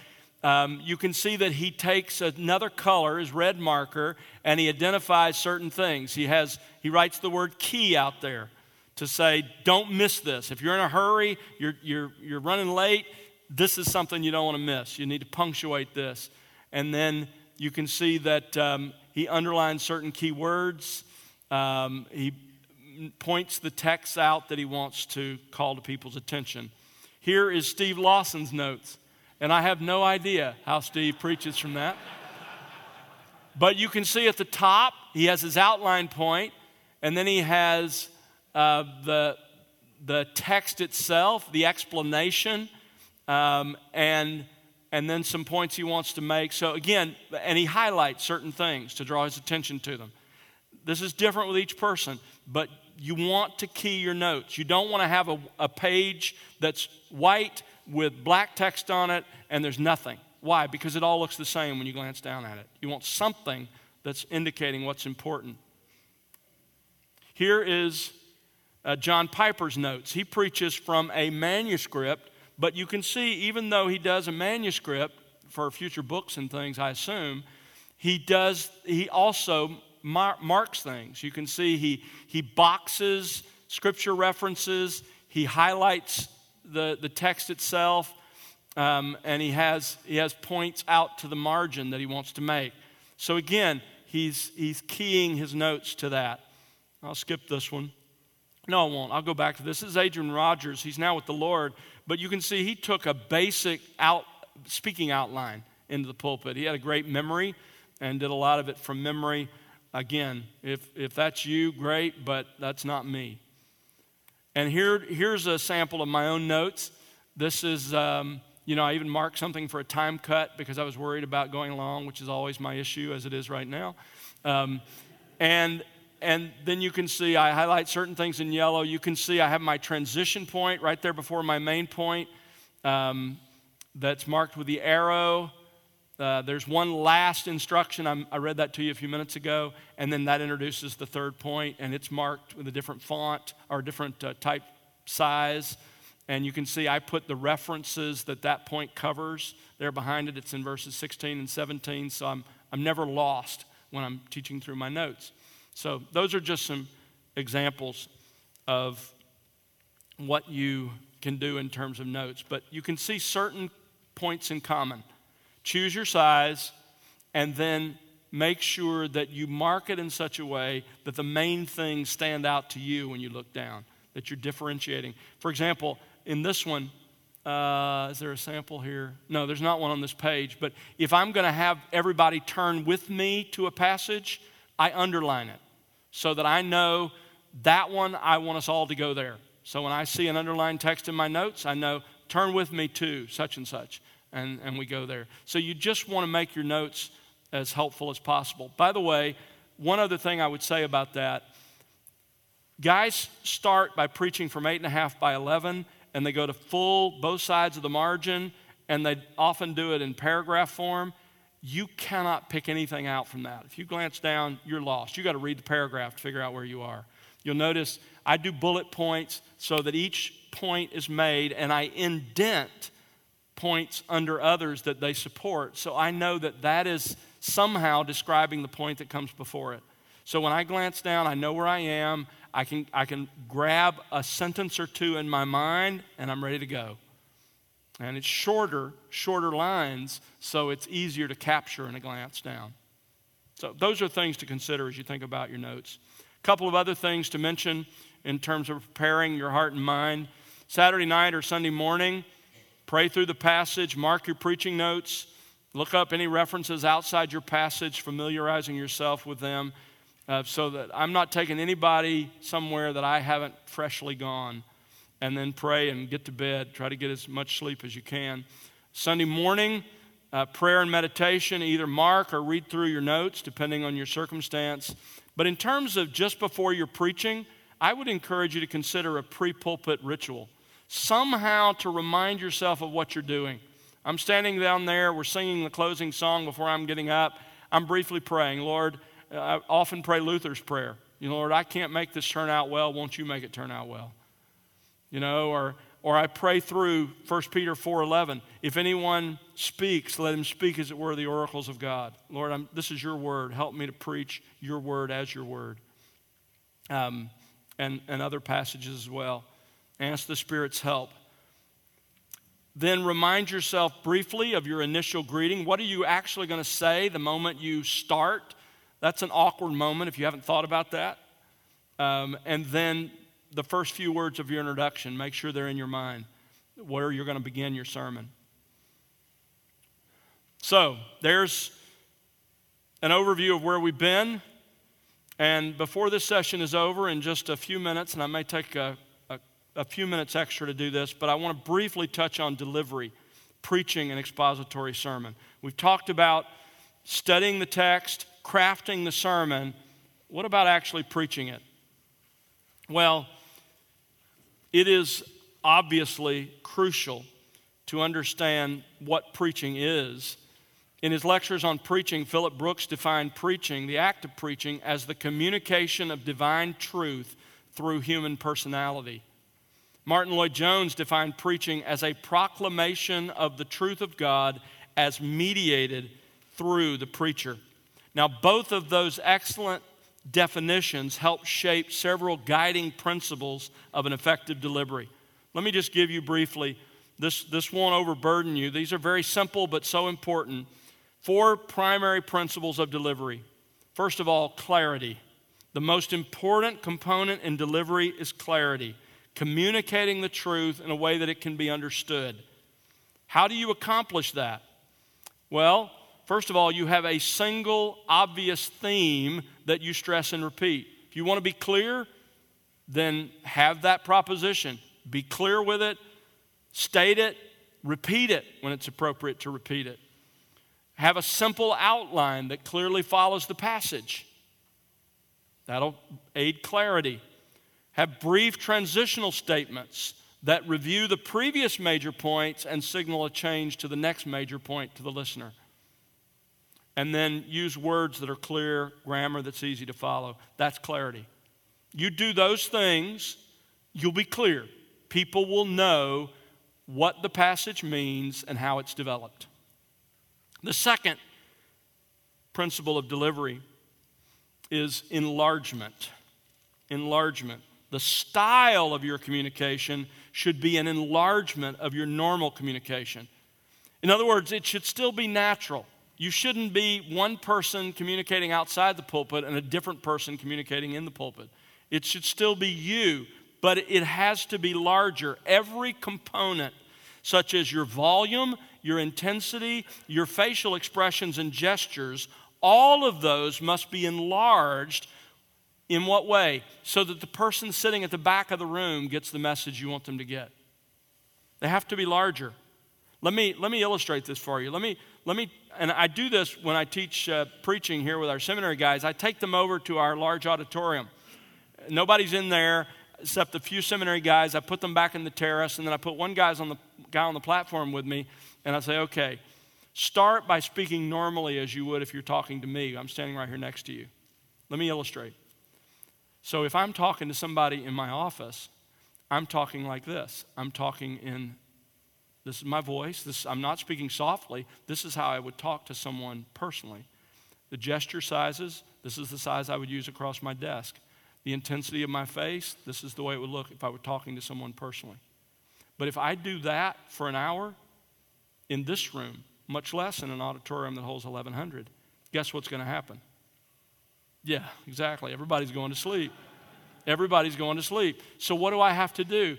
um, you can see that he takes another color, his red marker, and he identifies certain things. He, has, he writes the word key out there to say, don't miss this. If you're in a hurry, you're, you're, you're running late, this is something you don't want to miss. You need to punctuate this. And then you can see that um, he underlines certain key words. Um, he points the text out that he wants to call to people's attention. Here is Steve Lawson's notes. And I have no idea how Steve preaches from that. but you can see at the top, he has his outline point, and then he has uh, the, the text itself, the explanation, um, and, and then some points he wants to make. So, again, and he highlights certain things to draw his attention to them. This is different with each person, but you want to key your notes. You don't want to have a, a page that's white with black text on it and there's nothing. Why? Because it all looks the same when you glance down at it. You want something that's indicating what's important. Here is uh, John Piper's notes. He preaches from a manuscript, but you can see, even though he does a manuscript for future books and things, I assume, he does, he also mar- marks things. You can see he, he boxes scripture references, he highlights the, the text itself, um, and he has, he has points out to the margin that he wants to make. So again, he's, he's keying his notes to that. I'll skip this one. No, I won't. I'll go back to this. This is Adrian Rogers. He's now with the Lord, but you can see he took a basic out, speaking outline into the pulpit. He had a great memory and did a lot of it from memory. Again, if, if that's you, great, but that's not me. And here, here's a sample of my own notes. This is, um, you know, I even marked something for a time cut because I was worried about going long, which is always my issue as it is right now. Um, and and then you can see I highlight certain things in yellow. You can see I have my transition point right there before my main point um, that's marked with the arrow. Uh, there's one last instruction. I'm, i read that to you a few minutes ago, and then that introduces the third point, and it's marked with a different font or different uh, type size. And you can see I put the references that that point covers there behind it. It's in verses 16 and 17, so I'm, I'm never lost when I'm teaching through my notes. So, those are just some examples of what you can do in terms of notes. But you can see certain points in common. Choose your size, and then make sure that you mark it in such a way that the main things stand out to you when you look down, that you're differentiating. For example, in this one, uh, is there a sample here? No, there's not one on this page. But if I'm going to have everybody turn with me to a passage, I underline it so that I know that one, I want us all to go there. So when I see an underlined text in my notes, I know, turn with me to such and such, and, and we go there. So you just want to make your notes as helpful as possible. By the way, one other thing I would say about that guys start by preaching from 8.5 by 11, and they go to full, both sides of the margin, and they often do it in paragraph form you cannot pick anything out from that. If you glance down, you're lost. You got to read the paragraph to figure out where you are. You'll notice I do bullet points so that each point is made and I indent points under others that they support. So I know that that is somehow describing the point that comes before it. So when I glance down, I know where I am. I can, I can grab a sentence or two in my mind and I'm ready to go. And it's shorter, shorter lines, so it's easier to capture in a glance down. So, those are things to consider as you think about your notes. A couple of other things to mention in terms of preparing your heart and mind. Saturday night or Sunday morning, pray through the passage, mark your preaching notes, look up any references outside your passage, familiarizing yourself with them, uh, so that I'm not taking anybody somewhere that I haven't freshly gone and then pray and get to bed. Try to get as much sleep as you can. Sunday morning, uh, prayer and meditation, either mark or read through your notes, depending on your circumstance. But in terms of just before you're preaching, I would encourage you to consider a pre pulpit ritual, somehow to remind yourself of what you're doing. I'm standing down there, we're singing the closing song before I'm getting up. I'm briefly praying, Lord, I often pray Luther's prayer. You know, Lord, I can't make this turn out well. Won't you make it turn out well? You know, or, or I pray through 1 Peter 4.11. If anyone speaks, let him speak as it were the oracles of God. Lord, I'm, this is your word. Help me to preach your word as your word. Um, and, and other passages as well. Ask the Spirit's help. Then remind yourself briefly of your initial greeting. What are you actually going to say the moment you start? That's an awkward moment if you haven't thought about that. Um, and then the first few words of your introduction, make sure they're in your mind where you're going to begin your sermon. So, there's an overview of where we've been. And before this session is over, in just a few minutes, and I may take a, a, a few minutes extra to do this, but I want to briefly touch on delivery, preaching an expository sermon. We've talked about studying the text, crafting the sermon. What about actually preaching it? Well, it is obviously crucial to understand what preaching is. In his lectures on preaching, Phillips Brooks defined preaching, the act of preaching, as the communication of divine truth through human personality. Martyn Lloyd-Jones defined preaching as a proclamation of the truth of God as mediated through the preacher. Now, both of those excellent definitions help shape several guiding principles of an effective delivery. Let me just give you briefly, this, this won't overburden you. These are very simple but so important. Four primary principles of delivery. First of all, clarity. The most important component in delivery is clarity, communicating the truth in a way that it can be understood. How do you accomplish that? Well, first of all, you have a single obvious theme that you stress and repeat. If you want to be clear, then have that proposition. Be clear with it, state it, repeat it when it's appropriate to repeat it. Have a simple outline that clearly follows the passage. That'll aid clarity. Have brief transitional statements that review the previous major points and signal a change to the next major point to the listener. And then use words that are clear, grammar that's easy to follow. That's clarity. You do those things, you'll be clear. People will know what the passage means and how it's developed. The second principle of delivery is enlargement. Enlargement. The style of your communication should be an enlargement of your normal communication. In other words, it should still be natural. You shouldn't be one person communicating outside the pulpit and a different person communicating in the pulpit. It should still be you, but it has to be larger. Every component, such as your volume, your intensity, your facial expressions and gestures, all of those must be enlarged. In what way? So that the person sitting at the back of the room gets the message you want them to get. They have to be larger. Let me, let me illustrate this for you. Let me, let me, and I do this when I teach uh, preaching here with our seminary guys. I take them over to our large auditorium. Nobody's in there except a few seminary guys. I put them back in the terrace, and then I put one guy's on the, guy on the platform with me, and I say, okay, Start by speaking normally as you would if you're talking to me. I'm standing right here next to you. Let me illustrate. So, if I'm talking to somebody in my office, I'm talking like this. I'm talking in this is my voice. This, I'm not speaking softly. This is how I would talk to someone personally. The gesture sizes, this is the size I would use across my desk. The intensity of my face, this is the way it would look if I were talking to someone personally. But if I do that for an hour in this room, much less in an auditorium that holds 1,100. Guess what's going to happen? Yeah, exactly. Everybody's going to sleep. Everybody's going to sleep. So, what do I have to do?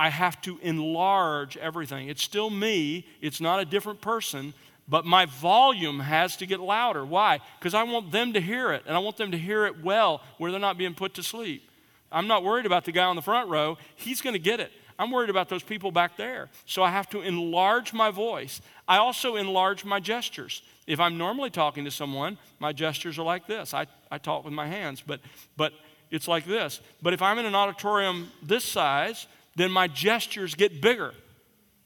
I have to enlarge everything. It's still me, it's not a different person, but my volume has to get louder. Why? Because I want them to hear it, and I want them to hear it well where they're not being put to sleep. I'm not worried about the guy on the front row, he's going to get it. I'm worried about those people back there. So I have to enlarge my voice. I also enlarge my gestures. If I'm normally talking to someone, my gestures are like this. I, I talk with my hands, but, but it's like this. But if I'm in an auditorium this size, then my gestures get bigger.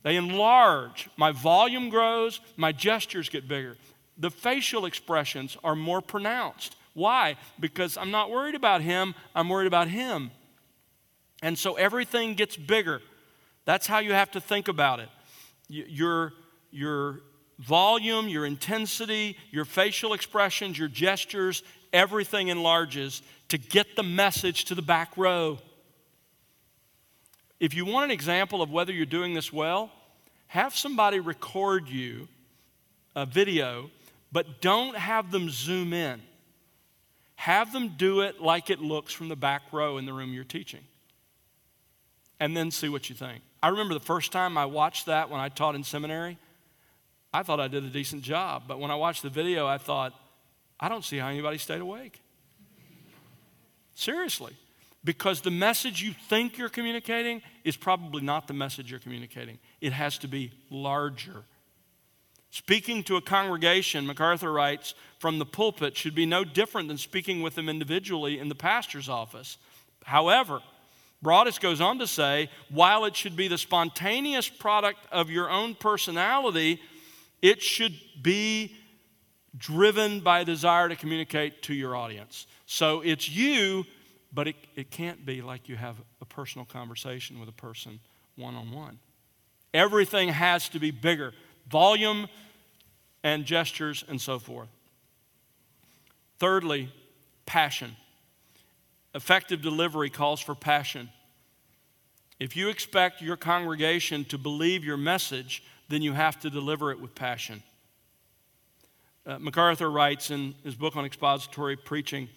They enlarge. My volume grows, my gestures get bigger. The facial expressions are more pronounced. Why? Because I'm not worried about him, I'm worried about him. And so everything gets bigger. That's how you have to think about it. Your, your volume, your intensity, your facial expressions, your gestures, everything enlarges to get the message to the back row. If you want an example of whether you're doing this well, have somebody record you a video, but don't have them zoom in. Have them do it like it looks from the back row in the room you're teaching and then see what you think. I remember the first time I watched that when I taught in seminary, I thought I did a decent job. But when I watched the video, I thought, I don't see how anybody stayed awake. Seriously. Because the message you think you're communicating is probably not the message you're communicating. It has to be larger. Speaking to a congregation, MacArthur writes, from the pulpit should be no different than speaking with them individually in the pastor's office. However, Broadus goes on to say, while it should be the spontaneous product of your own personality, it should be driven by a desire to communicate to your audience. So it's you, but it, it can't be like you have a personal conversation with a person one on one. Everything has to be bigger volume and gestures and so forth. Thirdly, passion. Effective delivery calls for passion. If you expect your congregation to believe your message, then you have to deliver it with passion. Uh, MacArthur writes in his book on expository preaching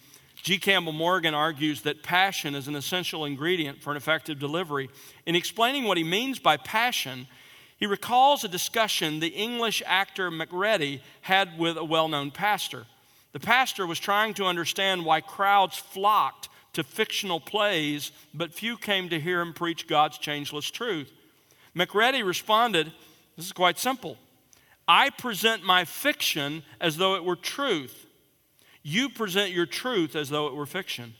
G. Campbell Morgan argues that passion is an essential ingredient for an effective delivery. In explaining what he means by passion, he recalls a discussion the English actor Macready had with a well known pastor. The pastor was trying to understand why crowds flocked to fictional plays, but few came to hear him preach God's changeless truth. Macready responded, This is quite simple. I present my fiction as though it were truth. You present your truth as though it were fiction.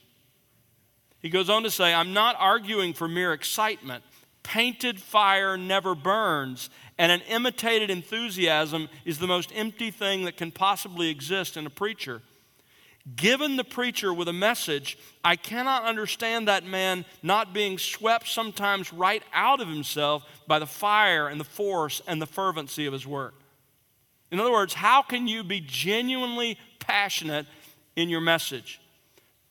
He goes on to say, I'm not arguing for mere excitement. Painted fire never burns, and an imitated enthusiasm is the most empty thing that can possibly exist in a preacher. Given the preacher with a message, I cannot understand that man not being swept sometimes right out of himself by the fire and the force and the fervency of his work. In other words, how can you be genuinely passionate in your message?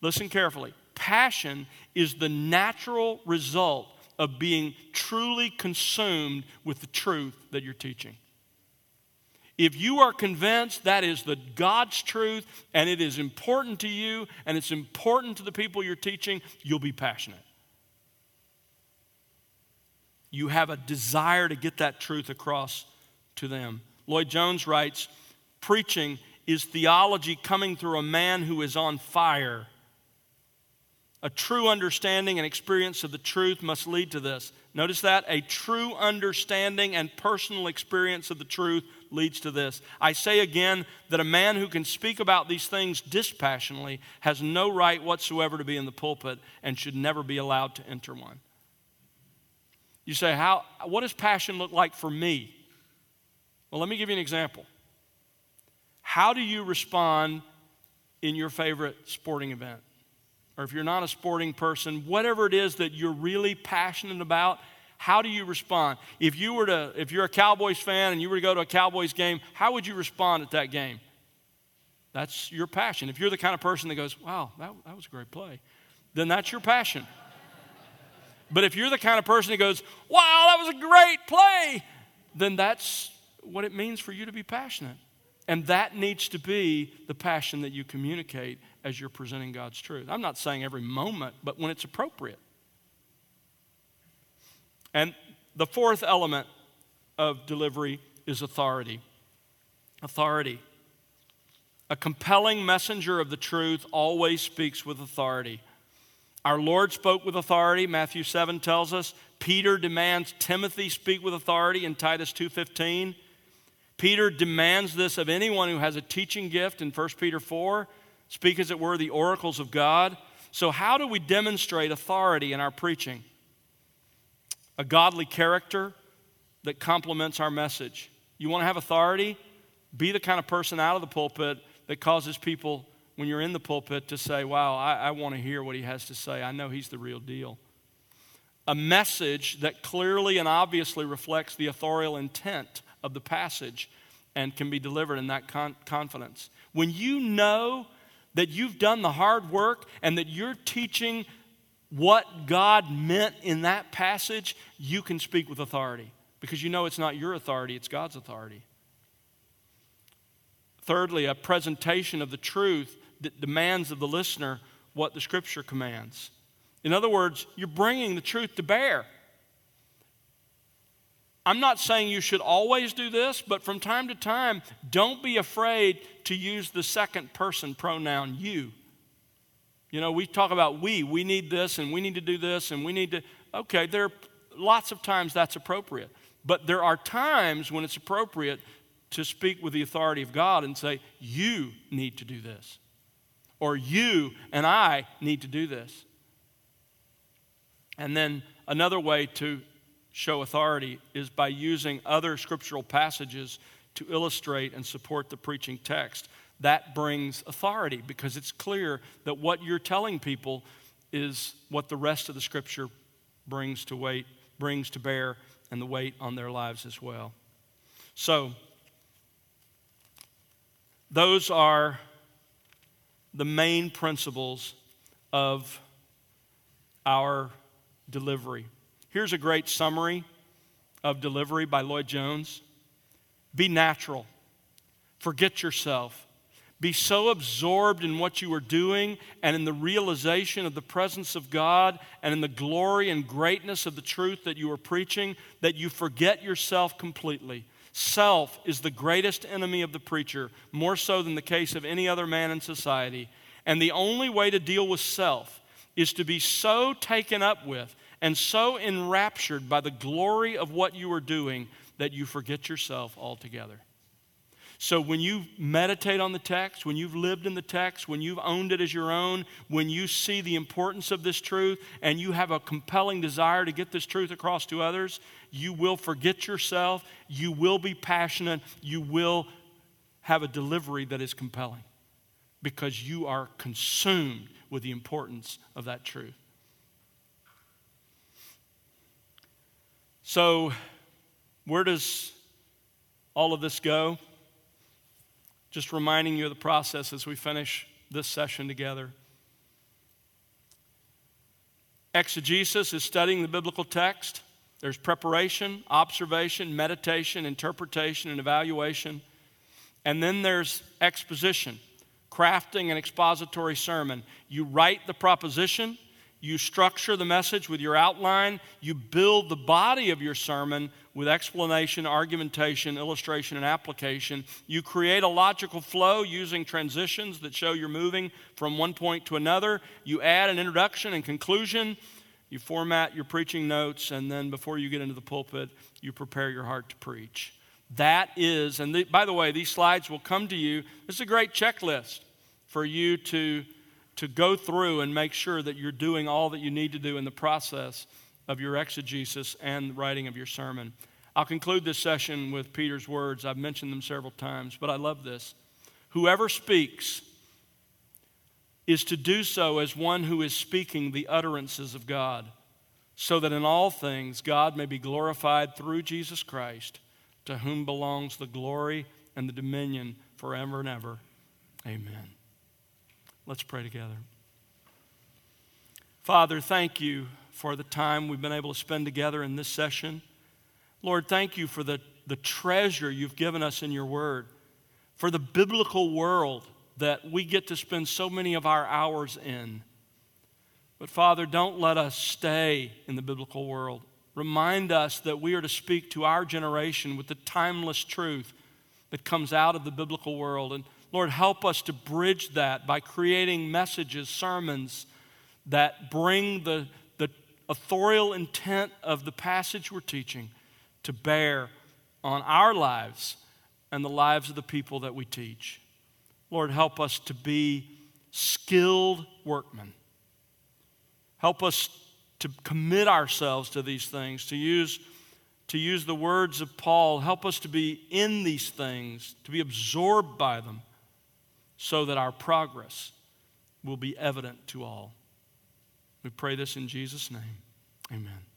Listen carefully. Passion is the natural result of being truly consumed with the truth that you're teaching. If you are convinced that is the God's truth and it is important to you and it's important to the people you're teaching, you'll be passionate. You have a desire to get that truth across to them. Lloyd Jones writes Preaching is theology coming through a man who is on fire a true understanding and experience of the truth must lead to this. Notice that? A true understanding and personal experience of the truth leads to this. I say again that a man who can speak about these things dispassionately has no right whatsoever to be in the pulpit and should never be allowed to enter one. You say, How, what does passion look like for me? Well, let me give you an example. How do you respond in your favorite sporting event? or if you're not a sporting person, whatever it is that you're really passionate about, how do you respond? If you were to, if you're a Cowboys fan and you were to go to a Cowboys game, how would you respond at that game? That's your passion. If you're the kind of person that goes, wow, that, that was a great play, then that's your passion. but if you're the kind of person that goes, wow, that was a great play, then that's what it means for you to be passionate. And that needs to be the passion that you communicate as you're presenting God's truth. I'm not saying every moment, but when it's appropriate. And the fourth element of delivery is authority. Authority. A compelling messenger of the truth always speaks with authority. Our Lord spoke with authority, Matthew 7 tells us. Peter demands Timothy speak with authority in Titus 2:15. Peter demands this of anyone who has a teaching gift in 1 Peter 4 speak, as it were, the oracles of God. So, how do we demonstrate authority in our preaching? A godly character that complements our message. You want to have authority? Be the kind of person out of the pulpit that causes people, when you're in the pulpit, to say, Wow, I, I want to hear what he has to say. I know he's the real deal. A message that clearly and obviously reflects the authorial intent of the passage and can be delivered in that con- confidence. When you know that you've done the hard work and that you're teaching what God meant in that passage, you can speak with authority because you know it's not your authority, it's God's authority. Thirdly, a presentation of the truth that demands of the listener what the scripture commands. In other words, you're bringing the truth to bear. I'm not saying you should always do this, but from time to time, don't be afraid to use the second person pronoun you. You know, we talk about we, we need this and we need to do this and we need to, okay, there are lots of times that's appropriate. But there are times when it's appropriate to speak with the authority of God and say, you need to do this. Or you and I need to do this. And then another way to show authority is by using other scriptural passages to illustrate and support the preaching text. That brings authority because it's clear that what you're telling people is what the rest of the scripture brings to weight, brings to bear, and the weight on their lives as well. So, those are the main principles of our delivery. Here's a great summary of delivery by Lloyd Jones Be natural, forget yourself. Be so absorbed in what you are doing and in the realization of the presence of God and in the glory and greatness of the truth that you are preaching that you forget yourself completely. Self is the greatest enemy of the preacher, more so than the case of any other man in society. And the only way to deal with self is to be so taken up with and so enraptured by the glory of what you are doing that you forget yourself altogether. So, when you meditate on the text, when you've lived in the text, when you've owned it as your own, when you see the importance of this truth and you have a compelling desire to get this truth across to others, you will forget yourself, you will be passionate, you will have a delivery that is compelling because you are consumed with the importance of that truth. So, where does all of this go? Just reminding you of the process as we finish this session together. Exegesis is studying the biblical text. There's preparation, observation, meditation, interpretation, and evaluation. And then there's exposition, crafting an expository sermon. You write the proposition, you structure the message with your outline, you build the body of your sermon with explanation, argumentation, illustration, and application. You create a logical flow using transitions that show you're moving from one point to another. You add an introduction and conclusion. You format your preaching notes, and then before you get into the pulpit, you prepare your heart to preach. That is, and the, by the way, these slides will come to you. This is a great checklist for you to, to go through and make sure that you're doing all that you need to do in the process of your exegesis and writing of your sermon. I'll conclude this session with Peter's words. I've mentioned them several times, but I love this. Whoever speaks is to do so as one who is speaking the utterances of God, so that in all things God may be glorified through Jesus Christ, to whom belongs the glory and the dominion forever and ever. Amen. Let's pray together. Father, thank you for the time we've been able to spend together in this session. Lord, thank you for the, the treasure you've given us in your word, for the biblical world that we get to spend so many of our hours in. But Father, don't let us stay in the biblical world. Remind us that we are to speak to our generation with the timeless truth that comes out of the biblical world. And Lord, help us to bridge that by creating messages, sermons that bring the, the authorial intent of the passage we're teaching to bear on our lives and the lives of the people that we teach. Lord, help us to be skilled workmen. Help us to commit ourselves to these things, to use, to use the words of Paul. Help us to be in these things, to be absorbed by them, so that our progress will be evident to all. We pray this in Jesus' name. Amen.